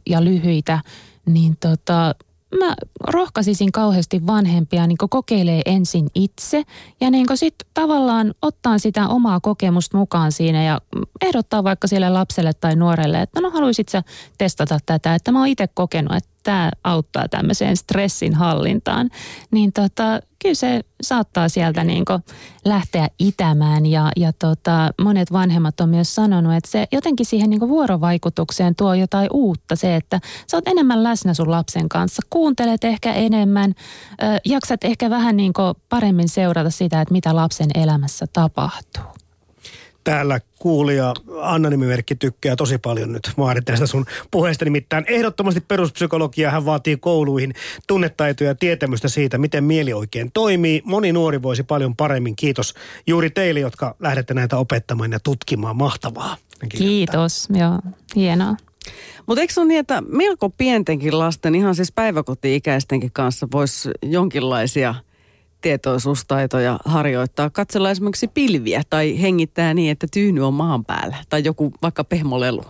ja lyhyitä. Niin tota, mä rohkaisisin kauheasti vanhempia niin kokeilee ensin itse ja niin sitten tavallaan ottaa sitä omaa kokemusta mukaan siinä ja ehdottaa vaikka sille lapselle tai nuorelle, että no haluaisit sä testata tätä, että mä oon itse kokenut, että tämä auttaa tämmöiseen stressin hallintaan, niin tota, kyllä se saattaa sieltä niin lähteä itämään ja, ja tota, monet vanhemmat on myös sanonut, että se jotenkin siihen niin vuorovaikutukseen tuo jotain uutta. Se, että sä oot enemmän läsnä sun lapsen kanssa, kuuntelet ehkä enemmän, ö, jaksat ehkä vähän niin paremmin seurata sitä, että mitä lapsen elämässä tapahtuu täällä kuulija Anna-nimimerkki tykkää tosi paljon nyt Maari tästä sun puheesta. Nimittäin ehdottomasti peruspsykologia hän vaatii kouluihin tunnetaitoja ja tietämystä siitä, miten mieli oikein toimii. Moni nuori voisi paljon paremmin. Kiitos juuri teille, jotka lähdette näitä opettamaan ja tutkimaan. Mahtavaa. Kiitos, joo, hienoa. Mutta eikö se ole niin, että melko pientenkin lasten, ihan siis päiväkoti-ikäistenkin kanssa voisi jonkinlaisia – tietoisuustaitoja harjoittaa. Katsella esimerkiksi pilviä tai hengittää niin, että tyyny on maan päällä tai joku vaikka pehmolelu.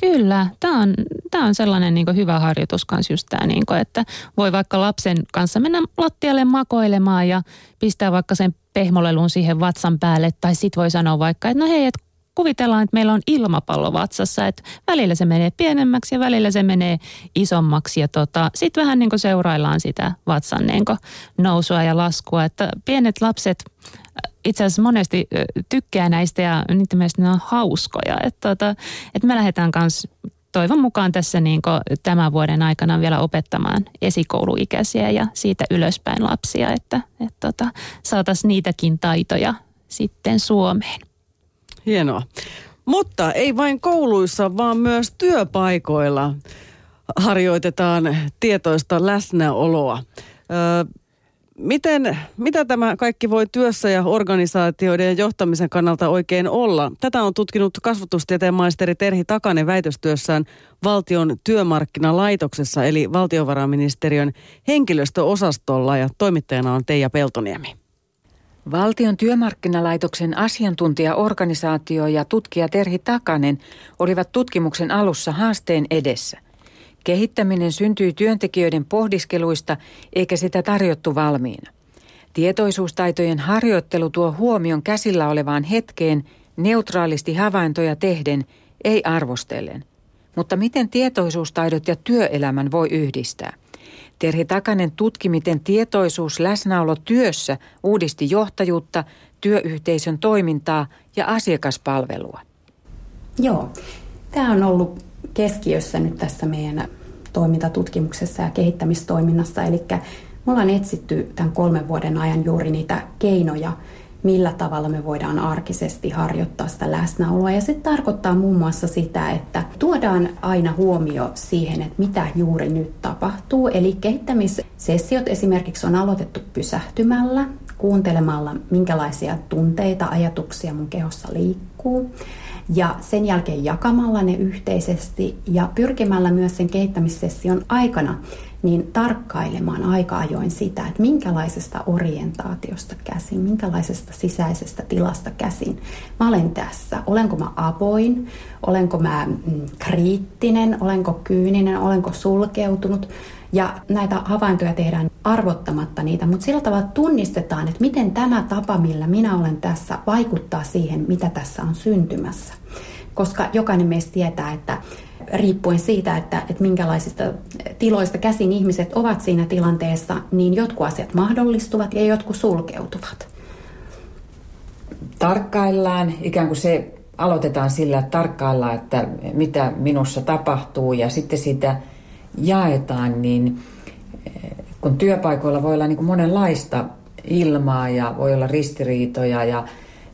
Kyllä, tämä on, tämä on sellainen niin hyvä harjoitus kanssa just tämä, niin kuin, että voi vaikka lapsen kanssa mennä lattialle makoilemaan ja pistää vaikka sen pehmolelun siihen vatsan päälle. Tai sitten voi sanoa vaikka, että no hei, että kuvitellaan, että meillä on ilmapallo vatsassa, että välillä se menee pienemmäksi ja välillä se menee isommaksi ja tota, sitten vähän niin kuin seuraillaan sitä vatsan niin nousua ja laskua, että pienet lapset äh, itse asiassa monesti tykkää näistä ja niiden mielestä ne on hauskoja, että, tota, että me lähdetään kanssa toivon mukaan tässä niin tämän vuoden aikana vielä opettamaan esikouluikäisiä ja siitä ylöspäin lapsia, että, että tota, saataisiin niitäkin taitoja sitten Suomeen. Hienoa. Mutta ei vain kouluissa, vaan myös työpaikoilla harjoitetaan tietoista läsnäoloa. Ö, miten, mitä tämä kaikki voi työssä ja organisaatioiden ja johtamisen kannalta oikein olla? Tätä on tutkinut kasvatustieteen maisteri Terhi Takanen väitöstyössään valtion työmarkkinalaitoksessa eli valtiovarainministeriön henkilöstöosastolla ja toimittajana on Teija Peltoniemi. Valtion työmarkkinalaitoksen asiantuntijaorganisaatio ja tutkija Terhi Takanen olivat tutkimuksen alussa haasteen edessä. Kehittäminen syntyi työntekijöiden pohdiskeluista eikä sitä tarjottu valmiina. Tietoisuustaitojen harjoittelu tuo huomion käsillä olevaan hetkeen neutraalisti havaintoja tehden, ei arvostellen. Mutta miten tietoisuustaidot ja työelämän voi yhdistää? Terhi Takanen tutki, miten tietoisuus läsnäolo työssä uudisti johtajuutta, työyhteisön toimintaa ja asiakaspalvelua. Joo, tämä on ollut keskiössä nyt tässä meidän toimintatutkimuksessa ja kehittämistoiminnassa. Eli me ollaan etsitty tämän kolmen vuoden ajan juuri niitä keinoja, millä tavalla me voidaan arkisesti harjoittaa sitä läsnäoloa. Ja se tarkoittaa muun muassa sitä, että tuodaan aina huomio siihen, että mitä juuri nyt tapahtuu. Eli kehittämissessiot esimerkiksi on aloitettu pysähtymällä, kuuntelemalla, minkälaisia tunteita, ajatuksia mun kehossa liikkuu ja sen jälkeen jakamalla ne yhteisesti ja pyrkimällä myös sen kehittämissession aikana niin tarkkailemaan aika ajoin sitä, että minkälaisesta orientaatiosta käsin, minkälaisesta sisäisestä tilasta käsin mä olen tässä. Olenko mä avoin, olenko mä mm, kriittinen, olenko kyyninen, olenko sulkeutunut. Ja näitä havaintoja tehdään arvottamatta niitä, mutta sillä tavalla tunnistetaan, että miten tämä tapa, millä minä olen tässä, vaikuttaa siihen, mitä tässä on syntymässä. Koska jokainen meistä tietää, että riippuen siitä, että, että minkälaisista tiloista käsin ihmiset ovat siinä tilanteessa, niin jotkut asiat mahdollistuvat ja jotkut sulkeutuvat. Tarkkaillaan, ikään kuin se aloitetaan sillä, että tarkkaillaan, että mitä minussa tapahtuu ja sitten sitä jaetaan, niin eh, kun työpaikoilla voi olla niin kuin monenlaista ilmaa ja voi olla ristiriitoja, ja,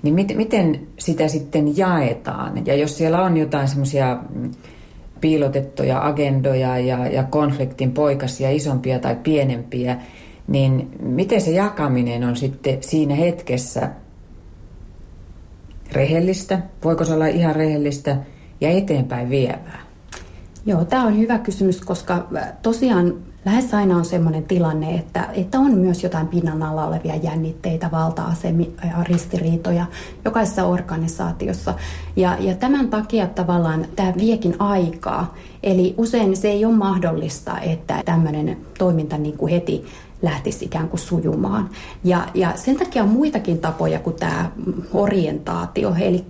niin mit, miten sitä sitten jaetaan? Ja jos siellä on jotain semmoisia mm, piilotettuja agendoja ja, ja konfliktin poikasia, isompia tai pienempiä, niin miten se jakaminen on sitten siinä hetkessä rehellistä? Voiko se olla ihan rehellistä ja eteenpäin vievää? Joo, tämä on hyvä kysymys, koska äh, tosiaan lähes aina on sellainen tilanne, että, että on myös jotain pinnan alla olevia jännitteitä, valta-asemia ja ristiriitoja jokaisessa organisaatiossa. Ja, ja tämän takia tavallaan tämä viekin aikaa. Eli usein se ei ole mahdollista, että tämmöinen toiminta niin kuin heti lähtisi ikään kuin sujumaan. Ja, ja sen takia on muitakin tapoja kuin tämä orientaatio. Eli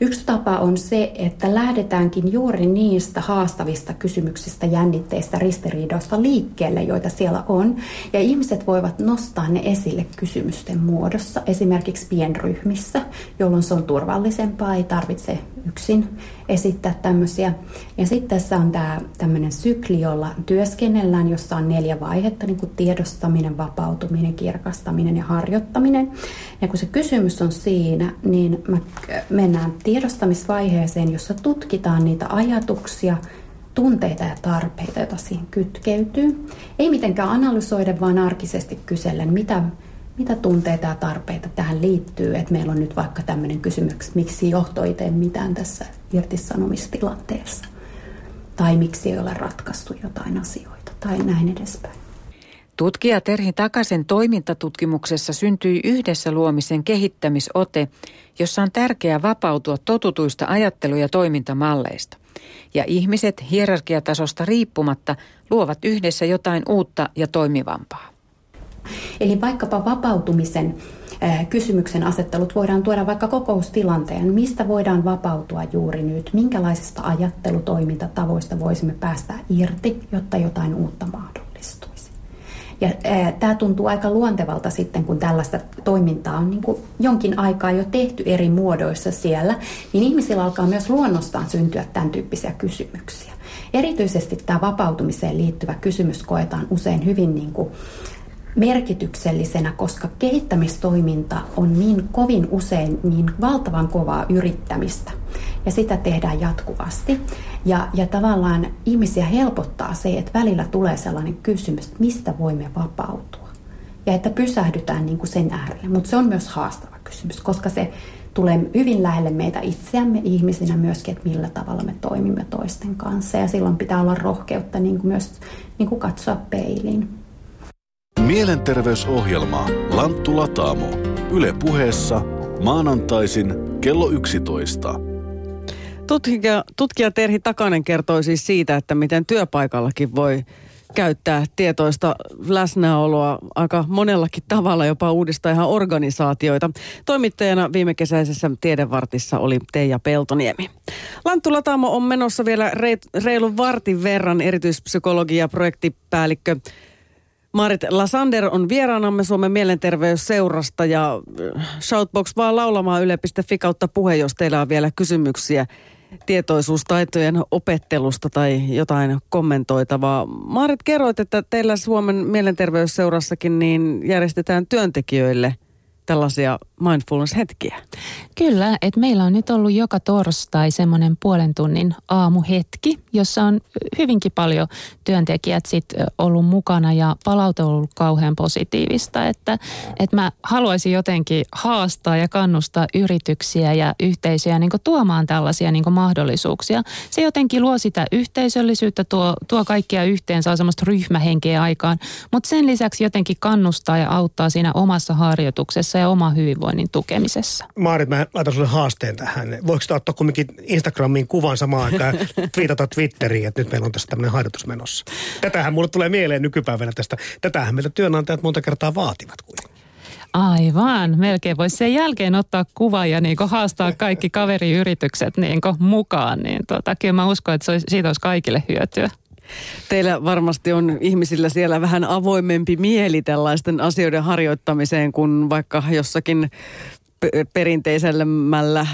yksi tapa on se, että lähdetäänkin juuri niistä haastavista kysymyksistä, jännitteistä, ristiriidoista liikkeelle, joita siellä on. Ja ihmiset voivat nostaa ne esille kysymysten muodossa, esimerkiksi pienryhmissä, jolloin se on turvallisempaa, ei tarvitse yksin esittää tämmöisiä. Ja sitten tässä on tämä tämmöinen sykli, jolla työskennellään, jossa on neljä vaihetta, niin kuin tiedostaminen, vapautuminen, kirkastaminen ja harjoittaminen. Ja kun se kysymys on siinä, niin me mennään tiedostamisvaiheeseen, jossa tutkitaan niitä ajatuksia, tunteita ja tarpeita, joita siihen kytkeytyy. Ei mitenkään analysoida, vaan arkisesti kysellen, mitä mitä tunteita ja tarpeita tähän liittyy, että meillä on nyt vaikka tämmöinen kysymys, miksi johto ei tee mitään tässä irtisanomistilanteessa, tai miksi ei ole ratkaistu jotain asioita, tai näin edespäin. Tutkija Terhi Takasen toimintatutkimuksessa syntyi yhdessä luomisen kehittämisote, jossa on tärkeää vapautua totutuista ajattelu- ja toimintamalleista. Ja ihmiset hierarkiatasosta riippumatta luovat yhdessä jotain uutta ja toimivampaa. Eli vaikkapa vapautumisen kysymyksen asettelut voidaan tuoda vaikka kokoustilanteen, mistä voidaan vapautua juuri nyt, minkälaisista ajattelutoimintatavoista voisimme päästä irti, jotta jotain uutta mahdollistuisi. Ja tämä tuntuu aika luontevalta sitten, kun tällaista toimintaa on niin kuin jonkin aikaa jo tehty eri muodoissa siellä, niin ihmisillä alkaa myös luonnostaan syntyä tämän tyyppisiä kysymyksiä. Erityisesti tämä vapautumiseen liittyvä kysymys koetaan usein hyvin niin kuin merkityksellisenä, koska kehittämistoiminta on niin kovin usein niin valtavan kovaa yrittämistä. Ja sitä tehdään jatkuvasti. Ja, ja tavallaan ihmisiä helpottaa se, että välillä tulee sellainen kysymys, että mistä voimme vapautua. ja että pysähdytään niin kuin sen äärelle. Mutta se on myös haastava kysymys, koska se tulee hyvin lähelle meitä itseämme ihmisinä myöskin, että millä tavalla me toimimme toisten kanssa. Ja silloin pitää olla rohkeutta niin kuin myös niin kuin katsoa peiliin. Mielenterveysohjelma Lanttu Lataamo. Yle puheessa maanantaisin kello 11. Tutkija, tutkija Terhi Takanen kertoi siis siitä, että miten työpaikallakin voi käyttää tietoista läsnäoloa aika monellakin tavalla, jopa uudistaa ihan organisaatioita. Toimittajana viime kesäisessä Tiedevartissa oli Teija Peltoniemi. Lanttu Latamo on menossa vielä reilun vartin verran erityispsykologia projektipäällikkö Marit Lasander on vieraanamme Suomen mielenterveysseurasta ja Shoutbox vaan laulamaan yle.fi kautta puhe, jos teillä on vielä kysymyksiä tietoisuustaitojen opettelusta tai jotain kommentoitavaa. Maarit, kerroit, että teillä Suomen mielenterveysseurassakin niin järjestetään työntekijöille – tällaisia mindfulness-hetkiä? Kyllä, että meillä on nyt ollut joka torstai semmoinen puolen tunnin aamuhetki, jossa on hyvinkin paljon työntekijät sit ollut mukana ja palaute on ollut kauhean positiivista, että, että mä haluaisin jotenkin haastaa ja kannustaa yrityksiä ja yhteisöjä niin tuomaan tällaisia niin mahdollisuuksia. Se jotenkin luo sitä yhteisöllisyyttä, tuo, tuo kaikkia yhteen, saa semmoista ryhmähenkeä aikaan, mutta sen lisäksi jotenkin kannustaa ja auttaa siinä omassa harjoituksessa ja oma hyvinvoinnin tukemisessa. Maarit, mä laitan sulle haasteen tähän. Voiko sitä ottaa kumminkin Instagramiin kuvan samaan aikaan <laughs> twiitata Twitteriin, että nyt meillä on tässä tämmöinen harjoitus menossa. Tätähän mulle tulee mieleen nykypäivänä tästä. Tätähän meiltä työnantajat monta kertaa vaativat kuitenkin. Aivan. Melkein voisi sen jälkeen ottaa kuva ja niin haastaa kaikki <laughs> kaveriyritykset niin mukaan. Niin tota, kyllä mä uskon, että se olisi, siitä olisi kaikille hyötyä. Teillä varmasti on ihmisillä siellä vähän avoimempi mieli tällaisten asioiden harjoittamiseen kuin vaikka jossakin perinteisellämällä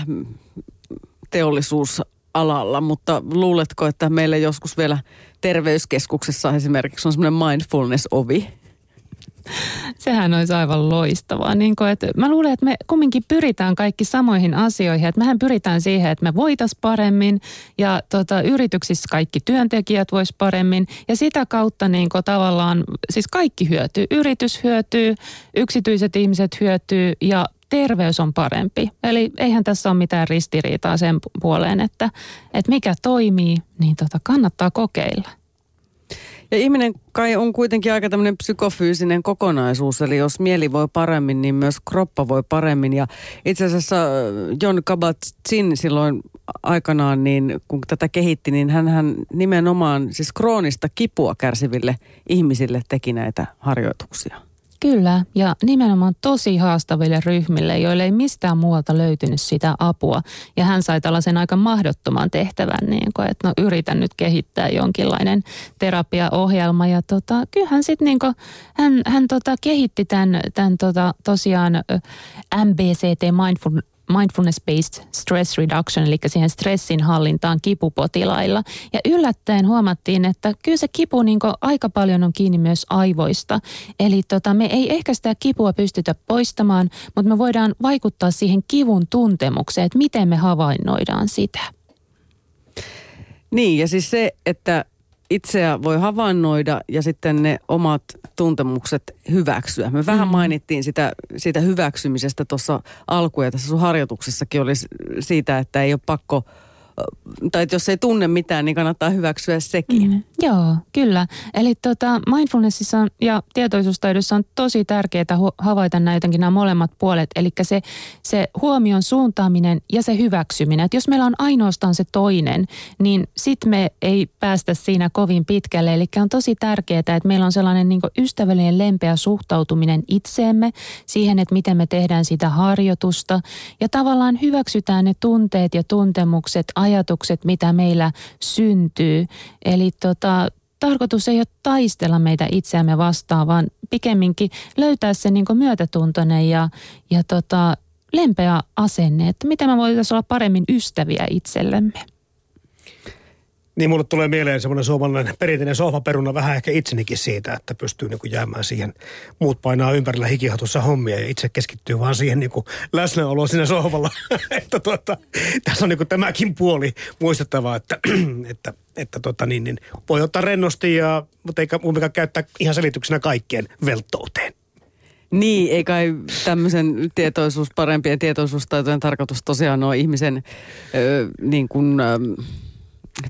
teollisuusalalla, mutta luuletko, että meillä joskus vielä terveyskeskuksessa esimerkiksi on semmoinen mindfulness-ovi? Sehän olisi aivan loistavaa. Niin kuin, että mä luulen, että me kumminkin pyritään kaikki samoihin asioihin. Että mehän pyritään siihen, että me voitaisiin paremmin ja tota, yrityksissä kaikki työntekijät vois paremmin. Ja sitä kautta niin kuin, tavallaan siis kaikki hyötyy. Yritys hyötyy, yksityiset ihmiset hyötyy ja terveys on parempi. Eli eihän tässä ole mitään ristiriitaa sen puoleen, että, että mikä toimii, niin tota, kannattaa kokeilla. Ja ihminen kai on kuitenkin aika tämmöinen psykofyysinen kokonaisuus, eli jos mieli voi paremmin, niin myös kroppa voi paremmin. Ja itse asiassa äh, John Kabat-Zinn silloin aikanaan, niin kun tätä kehitti, niin hän nimenomaan siis kroonista kipua kärsiville ihmisille teki näitä harjoituksia. Kyllä, ja nimenomaan tosi haastaville ryhmille, joille ei mistään muualta löytynyt sitä apua. Ja hän sai tällaisen aika mahdottoman tehtävän, niin kuin, että no yritän nyt kehittää jonkinlainen terapiaohjelma. Ja tota, kyllähän sitten niin hän, hän tota, kehitti tämän, tämän tota, tosiaan MBCT Mindful mindfulness-based stress reduction, eli siihen stressin hallintaan kipupotilailla. Ja yllättäen huomattiin, että kyllä se kipu niin aika paljon on kiinni myös aivoista. Eli tota, me ei ehkä sitä kipua pystytä poistamaan, mutta me voidaan vaikuttaa siihen kivun tuntemukseen, että miten me havainnoidaan sitä. Niin, ja siis se, että itseä voi havainnoida ja sitten ne omat tuntemukset hyväksyä. Me vähän mm. mainittiin sitä, siitä hyväksymisestä tuossa alku ja tässä sun harjoituksessakin oli siitä, että ei ole pakko – tai että jos ei tunne mitään, niin kannattaa hyväksyä sekin. Mm, joo, kyllä. Eli tota, mindfulnessissa on, ja tietoisuustaidossa on tosi tärkeää havaita nämä nämä molemmat puolet. Eli se, se huomion suuntaaminen ja se hyväksyminen. Että jos meillä on ainoastaan se toinen, niin sitten me ei päästä siinä kovin pitkälle. Eli on tosi tärkeää, että meillä on sellainen niin ystävällinen lempeä suhtautuminen itseemme, siihen, että miten me tehdään sitä harjoitusta. Ja tavallaan hyväksytään ne tunteet ja tuntemukset ajatukset, mitä meillä syntyy. Eli tota, tarkoitus ei ole taistella meitä itseämme vastaan, vaan pikemminkin löytää se niin myötätuntoinen ja, ja tota, lempeä asenne, että miten me voitaisiin olla paremmin ystäviä itsellemme. Niin mulle tulee mieleen semmoinen suomalainen perinteinen sohvaperuna vähän ehkä itsenikin siitä, että pystyy niin kuin jäämään siihen. Muut painaa ympärillä hikihatussa hommia ja itse keskittyy vaan siihen niin läsnäoloon siinä sohvalla. <laughs> että tuota, tässä on niin kuin tämäkin puoli muistettava, <clears throat> että, että, että tota niin, niin voi ottaa rennosti, ja, mutta eikä kumminkaan käyttää ihan selityksenä kaikkeen velttouteen. Niin, ei kai tämmöisen tietoisuus, parempien tietoisuustaitojen tarkoitus tosiaan ole ihmisen ö, niin kuin, ö,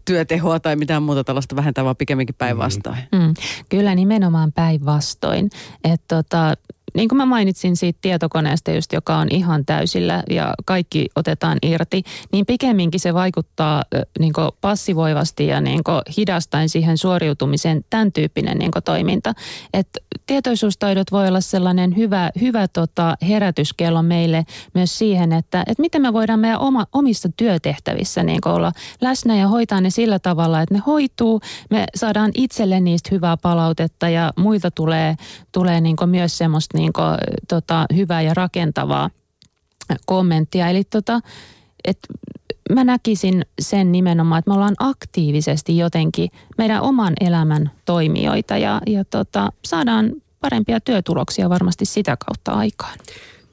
työtehoa tai mitään muuta tällaista vähentää, vaan pikemminkin päinvastoin. Mm, kyllä nimenomaan päinvastoin. Että tota, niin kuin mä mainitsin siitä tietokoneesta just, joka on ihan täysillä ja kaikki otetaan irti, niin pikemminkin se vaikuttaa niin passivoivasti ja niin hidastain siihen suoriutumiseen tämän tyyppinen niin toiminta. Et tietoisuustaidot voi olla sellainen hyvä, hyvä tota herätyskello meille myös siihen, että, että miten me voidaan meidän oma, omissa työtehtävissä niin olla läsnä ja hoitaa ne sillä tavalla, että ne hoituu, me saadaan itselle niistä hyvää palautetta ja muilta tulee, tulee niin myös semmoista niin kuin, tota, hyvää ja rakentavaa kommenttia. Eli tota, et mä näkisin sen nimenomaan, että me ollaan aktiivisesti jotenkin meidän oman elämän toimijoita ja, ja tota, saadaan parempia työtuloksia varmasti sitä kautta aikaan.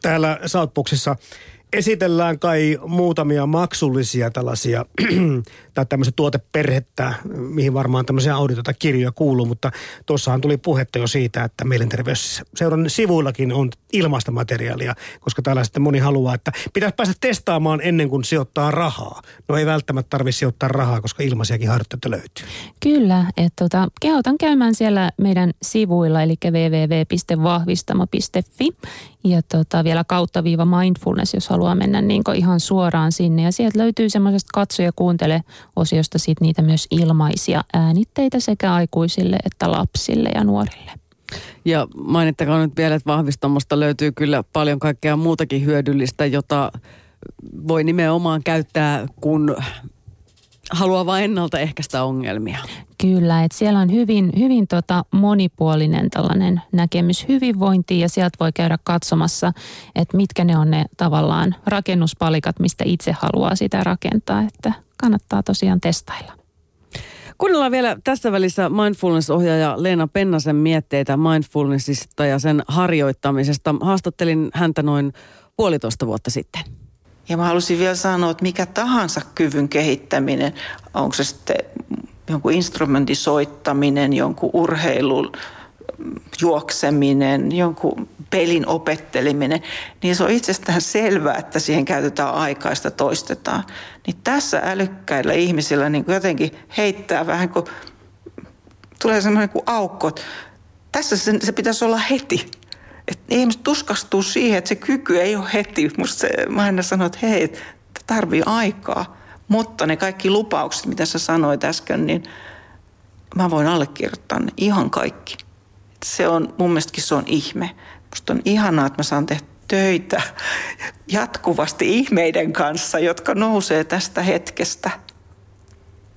Täällä Southboxissa esitellään kai muutamia maksullisia tällaisia <clears throat> tai tämmöistä tuoteperhettä, mihin varmaan tämmöisiä auditota kirjoja kuuluu, mutta tuossahan tuli puhetta jo siitä, että Mielenterveysseuran sivuillakin on ilmaista materiaalia, koska täällä sitten moni haluaa, että pitäisi päästä testaamaan ennen kuin sijoittaa rahaa. No ei välttämättä tarvitse sijoittaa rahaa, koska ilmaisiakin harjoitteita löytyy. Kyllä, että tota, kehotan käymään siellä meidän sivuilla, eli www.vahvistamo.fi ja tota, vielä kautta viiva mindfulness, jos haluaa mennä niin ihan suoraan sinne. Ja sieltä löytyy semmoisesta katso ja kuuntele osiosta sit niitä myös ilmaisia äänitteitä sekä aikuisille että lapsille ja nuorille. Ja mainittakaa nyt vielä, että vahvistamosta löytyy kyllä paljon kaikkea muutakin hyödyllistä, jota voi nimenomaan käyttää, kun haluaa vain ennaltaehkäistä ongelmia. Kyllä, että siellä on hyvin, hyvin tota monipuolinen tällainen näkemys hyvinvointiin ja sieltä voi käydä katsomassa, että mitkä ne on ne tavallaan rakennuspalikat, mistä itse haluaa sitä rakentaa, että kannattaa tosiaan testailla. Kuunnellaan vielä tässä välissä mindfulness-ohjaaja Leena Pennasen mietteitä mindfulnessista ja sen harjoittamisesta. Haastattelin häntä noin puolitoista vuotta sitten. Ja mä halusin vielä sanoa, että mikä tahansa kyvyn kehittäminen, onko se sitten jonkun instrumentin soittaminen, jonkun urheilun juokseminen, jonkun pelin opetteleminen, niin se on itsestään selvää, että siihen käytetään aikaa sitä toistetaan. Niin tässä älykkäillä ihmisillä niin kuin jotenkin heittää vähän kuin, tulee semmoinen kuin aukko. Tässä se, se pitäisi olla heti. Että ihmiset tuskastuu siihen, että se kyky ei ole heti. Musta se, mä aina sanon, että hei, tarvii aikaa. Mutta ne kaikki lupaukset, mitä sä sanoit äsken, niin mä voin allekirjoittaa ne ihan kaikki se on, mun mielestäkin se on ihme. Musta on ihanaa, että mä saan tehdä töitä jatkuvasti ihmeiden kanssa, jotka nousee tästä hetkestä.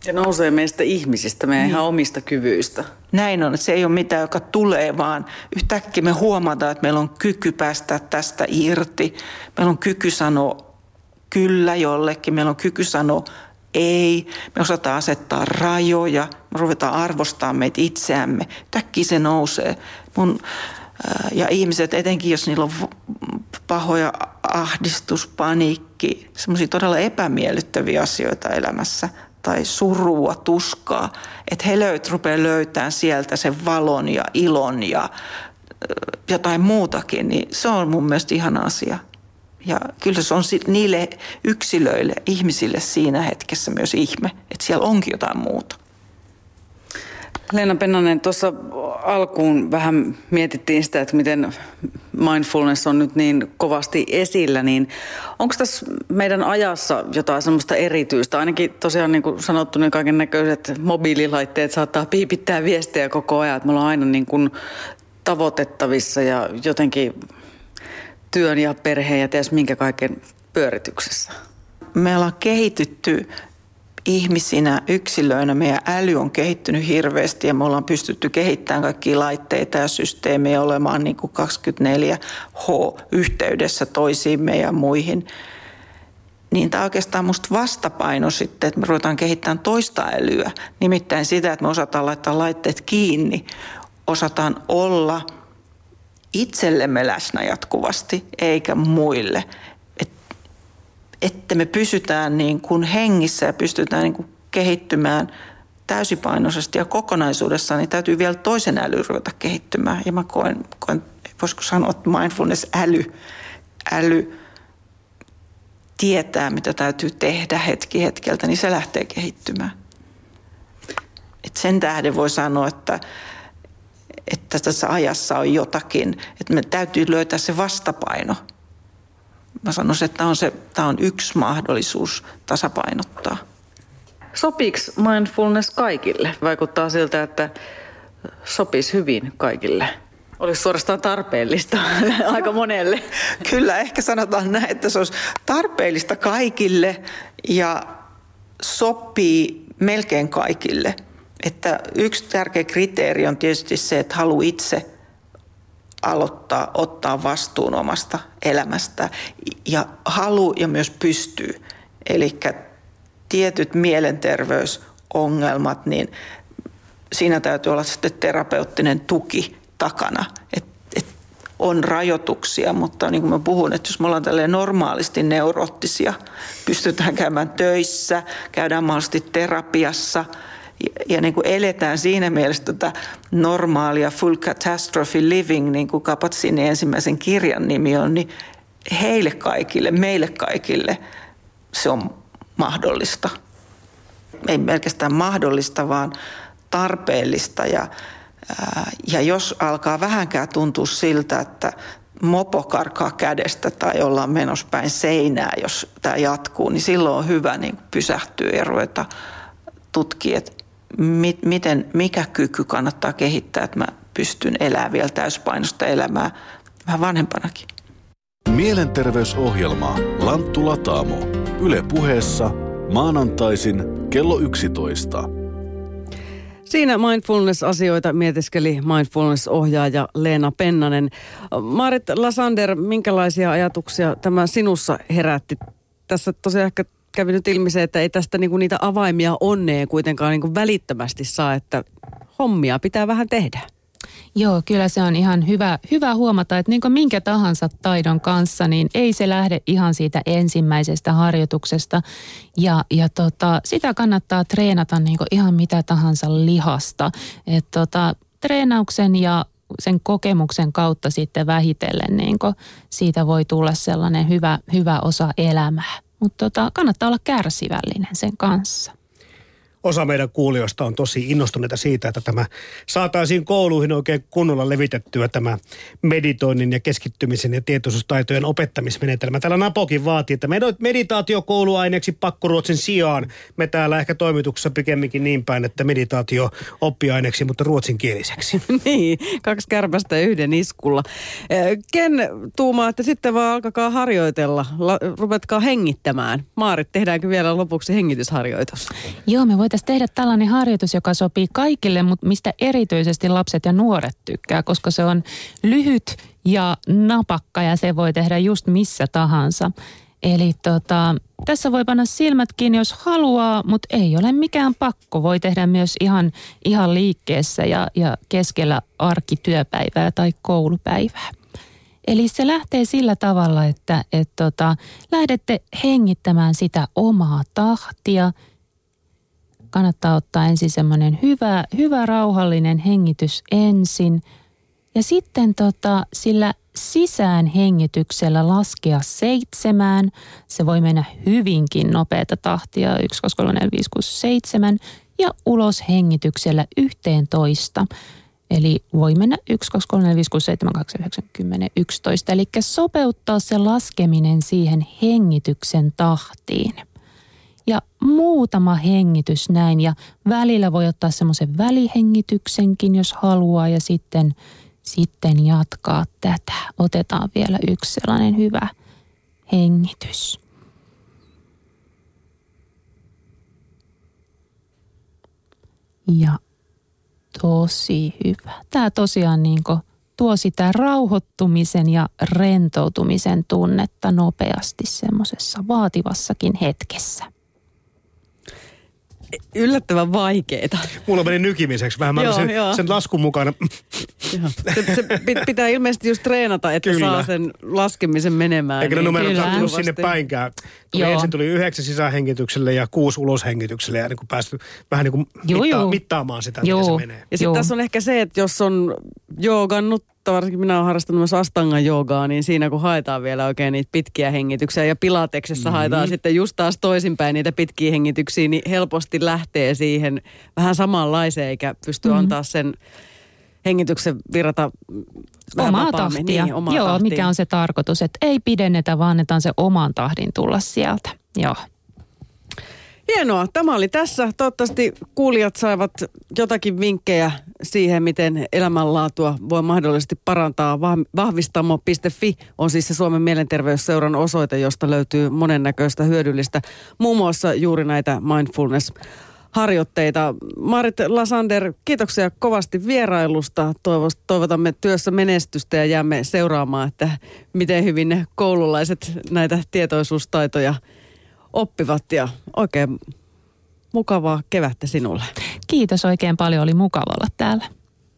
Ja nousee meistä ihmisistä, meidän niin. ihan omista kyvyistä. Näin on, että se ei ole mitään, joka tulee, vaan yhtäkkiä me huomataan, että meillä on kyky päästä tästä irti. Meillä on kyky sanoa kyllä jollekin, meillä on kyky sanoa ei. Me osataan asettaa rajoja, me ruvetaan arvostaa meitä itseämme. Täkki se nousee. Mun, ja ihmiset, etenkin jos niillä on pahoja ahdistus, paniikki, semmoisia todella epämiellyttäviä asioita elämässä tai surua, tuskaa, että he löyt, rupeaa löytämään sieltä sen valon ja ilon ja jotain muutakin, niin se on mun mielestä ihana asia. Ja kyllä se on niille yksilöille, ihmisille siinä hetkessä myös ihme, että siellä onkin jotain muuta. Leena Pennanen, tuossa alkuun vähän mietittiin sitä, että miten mindfulness on nyt niin kovasti esillä, niin onko tässä meidän ajassa jotain semmoista erityistä? Ainakin tosiaan niin kuin sanottu, niin kaiken näköiset mobiililaitteet saattaa piipittää viestejä koko ajan, että me ollaan aina niin kuin tavoitettavissa ja jotenkin työn ja perheen ja ties minkä kaiken pyörityksessä? Me ollaan kehitytty ihmisinä, yksilöinä, meidän äly on kehittynyt hirveästi ja me ollaan pystytty kehittämään kaikkia laitteita ja systeemejä olemaan niin kuin 24H-yhteydessä toisiimme ja muihin. Niin tämä oikeastaan musta vastapaino sitten, että me ruvetaan kehittämään toista älyä. Nimittäin sitä, että me osataan laittaa laitteet kiinni, osataan olla – itsellemme läsnä jatkuvasti, eikä muille. Et, että me pysytään niin kuin hengissä ja pystytään niin kuin kehittymään täysipainoisesti ja kokonaisuudessaan, niin täytyy vielä toisen äly ruveta kehittymään. Ja mä koen, koen voisiko sanoa, että mindfulness-äly, äly tietää, mitä täytyy tehdä hetki hetkeltä, niin se lähtee kehittymään. Et sen tähden voi sanoa, että, että tässä ajassa on jotakin, että me täytyy löytää se vastapaino. Mä sanoisin, että tämä on, se, tämä on yksi mahdollisuus tasapainottaa. Sopiiko mindfulness kaikille? Vaikuttaa siltä, että sopisi hyvin kaikille. Olisi suorastaan tarpeellista <laughs> aika monelle. Kyllä, ehkä sanotaan näin, että se olisi tarpeellista kaikille ja sopii melkein kaikille. Että yksi tärkeä kriteeri on tietysti se, että halu itse aloittaa, ottaa vastuun omasta elämästä ja halu ja myös pystyy. Eli tietyt mielenterveysongelmat, niin siinä täytyy olla sitten terapeuttinen tuki takana. Et, et on rajoituksia, mutta niin kuin mä puhun, että jos me ollaan tälleen normaalisti neuroottisia, pystytään käymään töissä, käydään mahdollisesti terapiassa ja, niin kuin eletään siinä mielessä tätä normaalia full catastrophe living, niin kuin Kapatsini ensimmäisen kirjan nimi on, niin heille kaikille, meille kaikille se on mahdollista. Ei pelkästään mahdollista, vaan tarpeellista ja, ja jos alkaa vähänkään tuntua siltä, että mopo karkaa kädestä tai ollaan menossa päin seinää, jos tämä jatkuu, niin silloin on hyvä niin pysähtyä ja ruveta tutkia, että mit, miten, mikä kyky kannattaa kehittää, että mä pystyn elämään vielä täyspainosta elämää vähän vanhempanakin. Mielenterveysohjelma Lanttu Lataamo. Yle puheessa maanantaisin kello 11. Siinä mindfulness-asioita mietiskeli mindfulness-ohjaaja Leena Pennanen. Marit Lasander, minkälaisia ajatuksia tämä sinussa herätti? Tässä tosiaan ehkä kävi nyt ilmi se, että ei tästä niinku niitä avaimia onneen kuitenkaan niinku välittömästi saa, että hommia pitää vähän tehdä. Joo, kyllä se on ihan hyvä, hyvä huomata, että niin kuin minkä tahansa taidon kanssa, niin ei se lähde ihan siitä ensimmäisestä harjoituksesta. Ja, ja tota, sitä kannattaa treenata niin kuin ihan mitä tahansa lihasta. Et tota, treenauksen ja sen kokemuksen kautta sitten vähitellen niin siitä voi tulla sellainen hyvä, hyvä osa elämää. Mutta tota, kannattaa olla kärsivällinen sen kanssa osa meidän kuulijoista on tosi innostuneita siitä, että tämä saataisiin kouluihin oikein kunnolla levitettyä tämä meditoinnin ja keskittymisen ja tietoisuustaitojen opettamismenetelmä. Täällä Napokin vaatii, että meditaatio kouluaineeksi pakkoruotsin sijaan. Me täällä ehkä toimituksessa pikemminkin niin päin, että meditaatio oppiaineeksi, mutta ruotsinkieliseksi. <laughs> niin, kaksi kärpästä yhden iskulla. Ken tuumaa, että sitten vaan alkakaa harjoitella, rupetkaa hengittämään. Maarit, tehdäänkö vielä lopuksi hengitysharjoitus? Joo, me voit voitaisiin tehdä tällainen harjoitus, joka sopii kaikille, mutta mistä erityisesti lapset ja nuoret tykkää, koska se on lyhyt ja napakka ja se voi tehdä just missä tahansa. Eli tota, tässä voi panna silmät kiinni, jos haluaa, mutta ei ole mikään pakko. Voi tehdä myös ihan, ihan liikkeessä ja, ja keskellä arkityöpäivää tai koulupäivää. Eli se lähtee sillä tavalla, että et tota, lähdette hengittämään sitä omaa tahtia – kannattaa ottaa ensin semmoinen hyvä, hyvä rauhallinen hengitys ensin. Ja sitten tota, sillä sisään hengityksellä laskea seitsemään. Se voi mennä hyvinkin nopeata tahtia, 1, 2, 3, 4, 5, 6, 7. Ja ulos hengityksellä yhteen toista. Eli voi mennä 1, 2, 3, 4, 5, 6, 7, 8, 9, 10, 11. Eli sopeuttaa se laskeminen siihen hengityksen tahtiin ja muutama hengitys näin ja välillä voi ottaa semmoisen välihengityksenkin, jos haluaa ja sitten, sitten jatkaa tätä. Otetaan vielä yksi sellainen hyvä hengitys. Ja tosi hyvä. Tämä tosiaan niin tuo sitä rauhoittumisen ja rentoutumisen tunnetta nopeasti semmoisessa vaativassakin hetkessä yllättävän vaikeita. Mulla meni nykimiseksi vähän. Mä joo, sen, joo. sen laskun mukana Joo. Se, se pitää ilmeisesti just treenata, että Kyllä. saa sen laskemisen menemään. Eikä ne niin numerot kyllä. sattunut sinne päinkään. Tuli Joo. ensin tuli yhdeksän sisähengitykselle ja kuusi uloshengitykselle ja niin kuin päästy vähän niin kuin Joo, mittaa, joo. mittaamaan sitä, Joo. miten se menee. Ja sitten tässä on ehkä se, että jos on joogannut, tai varsinkin minä olen harrastanut myös astanga joogaa, niin siinä kun haetaan vielä oikein niitä pitkiä hengityksiä ja pilateksessa mm-hmm. haetaan sitten just taas toisinpäin niitä pitkiä hengityksiä, niin helposti lähtee siihen vähän samanlaiseen eikä pysty mm-hmm. antaa sen hengityksen virrata vähän Omaa vapaammin. tahtia. Niin, omaa Joo, tahtia. mikä on se tarkoitus, että ei pidennetä, vaan annetaan se oman tahdin tulla sieltä. Joo. Hienoa. Tämä oli tässä. Toivottavasti kuulijat saivat jotakin vinkkejä siihen, miten elämänlaatua voi mahdollisesti parantaa. Vah- Vahvistamo.fi on siis se Suomen mielenterveysseuran osoite, josta löytyy monennäköistä hyödyllistä. Muun muassa juuri näitä mindfulness harjoitteita. Marit Lasander, kiitoksia kovasti vierailusta. Toivotamme työssä menestystä ja jäämme seuraamaan, että miten hyvin koululaiset näitä tietoisuustaitoja oppivat ja oikein mukavaa kevättä sinulle. Kiitos oikein paljon, oli mukava olla täällä.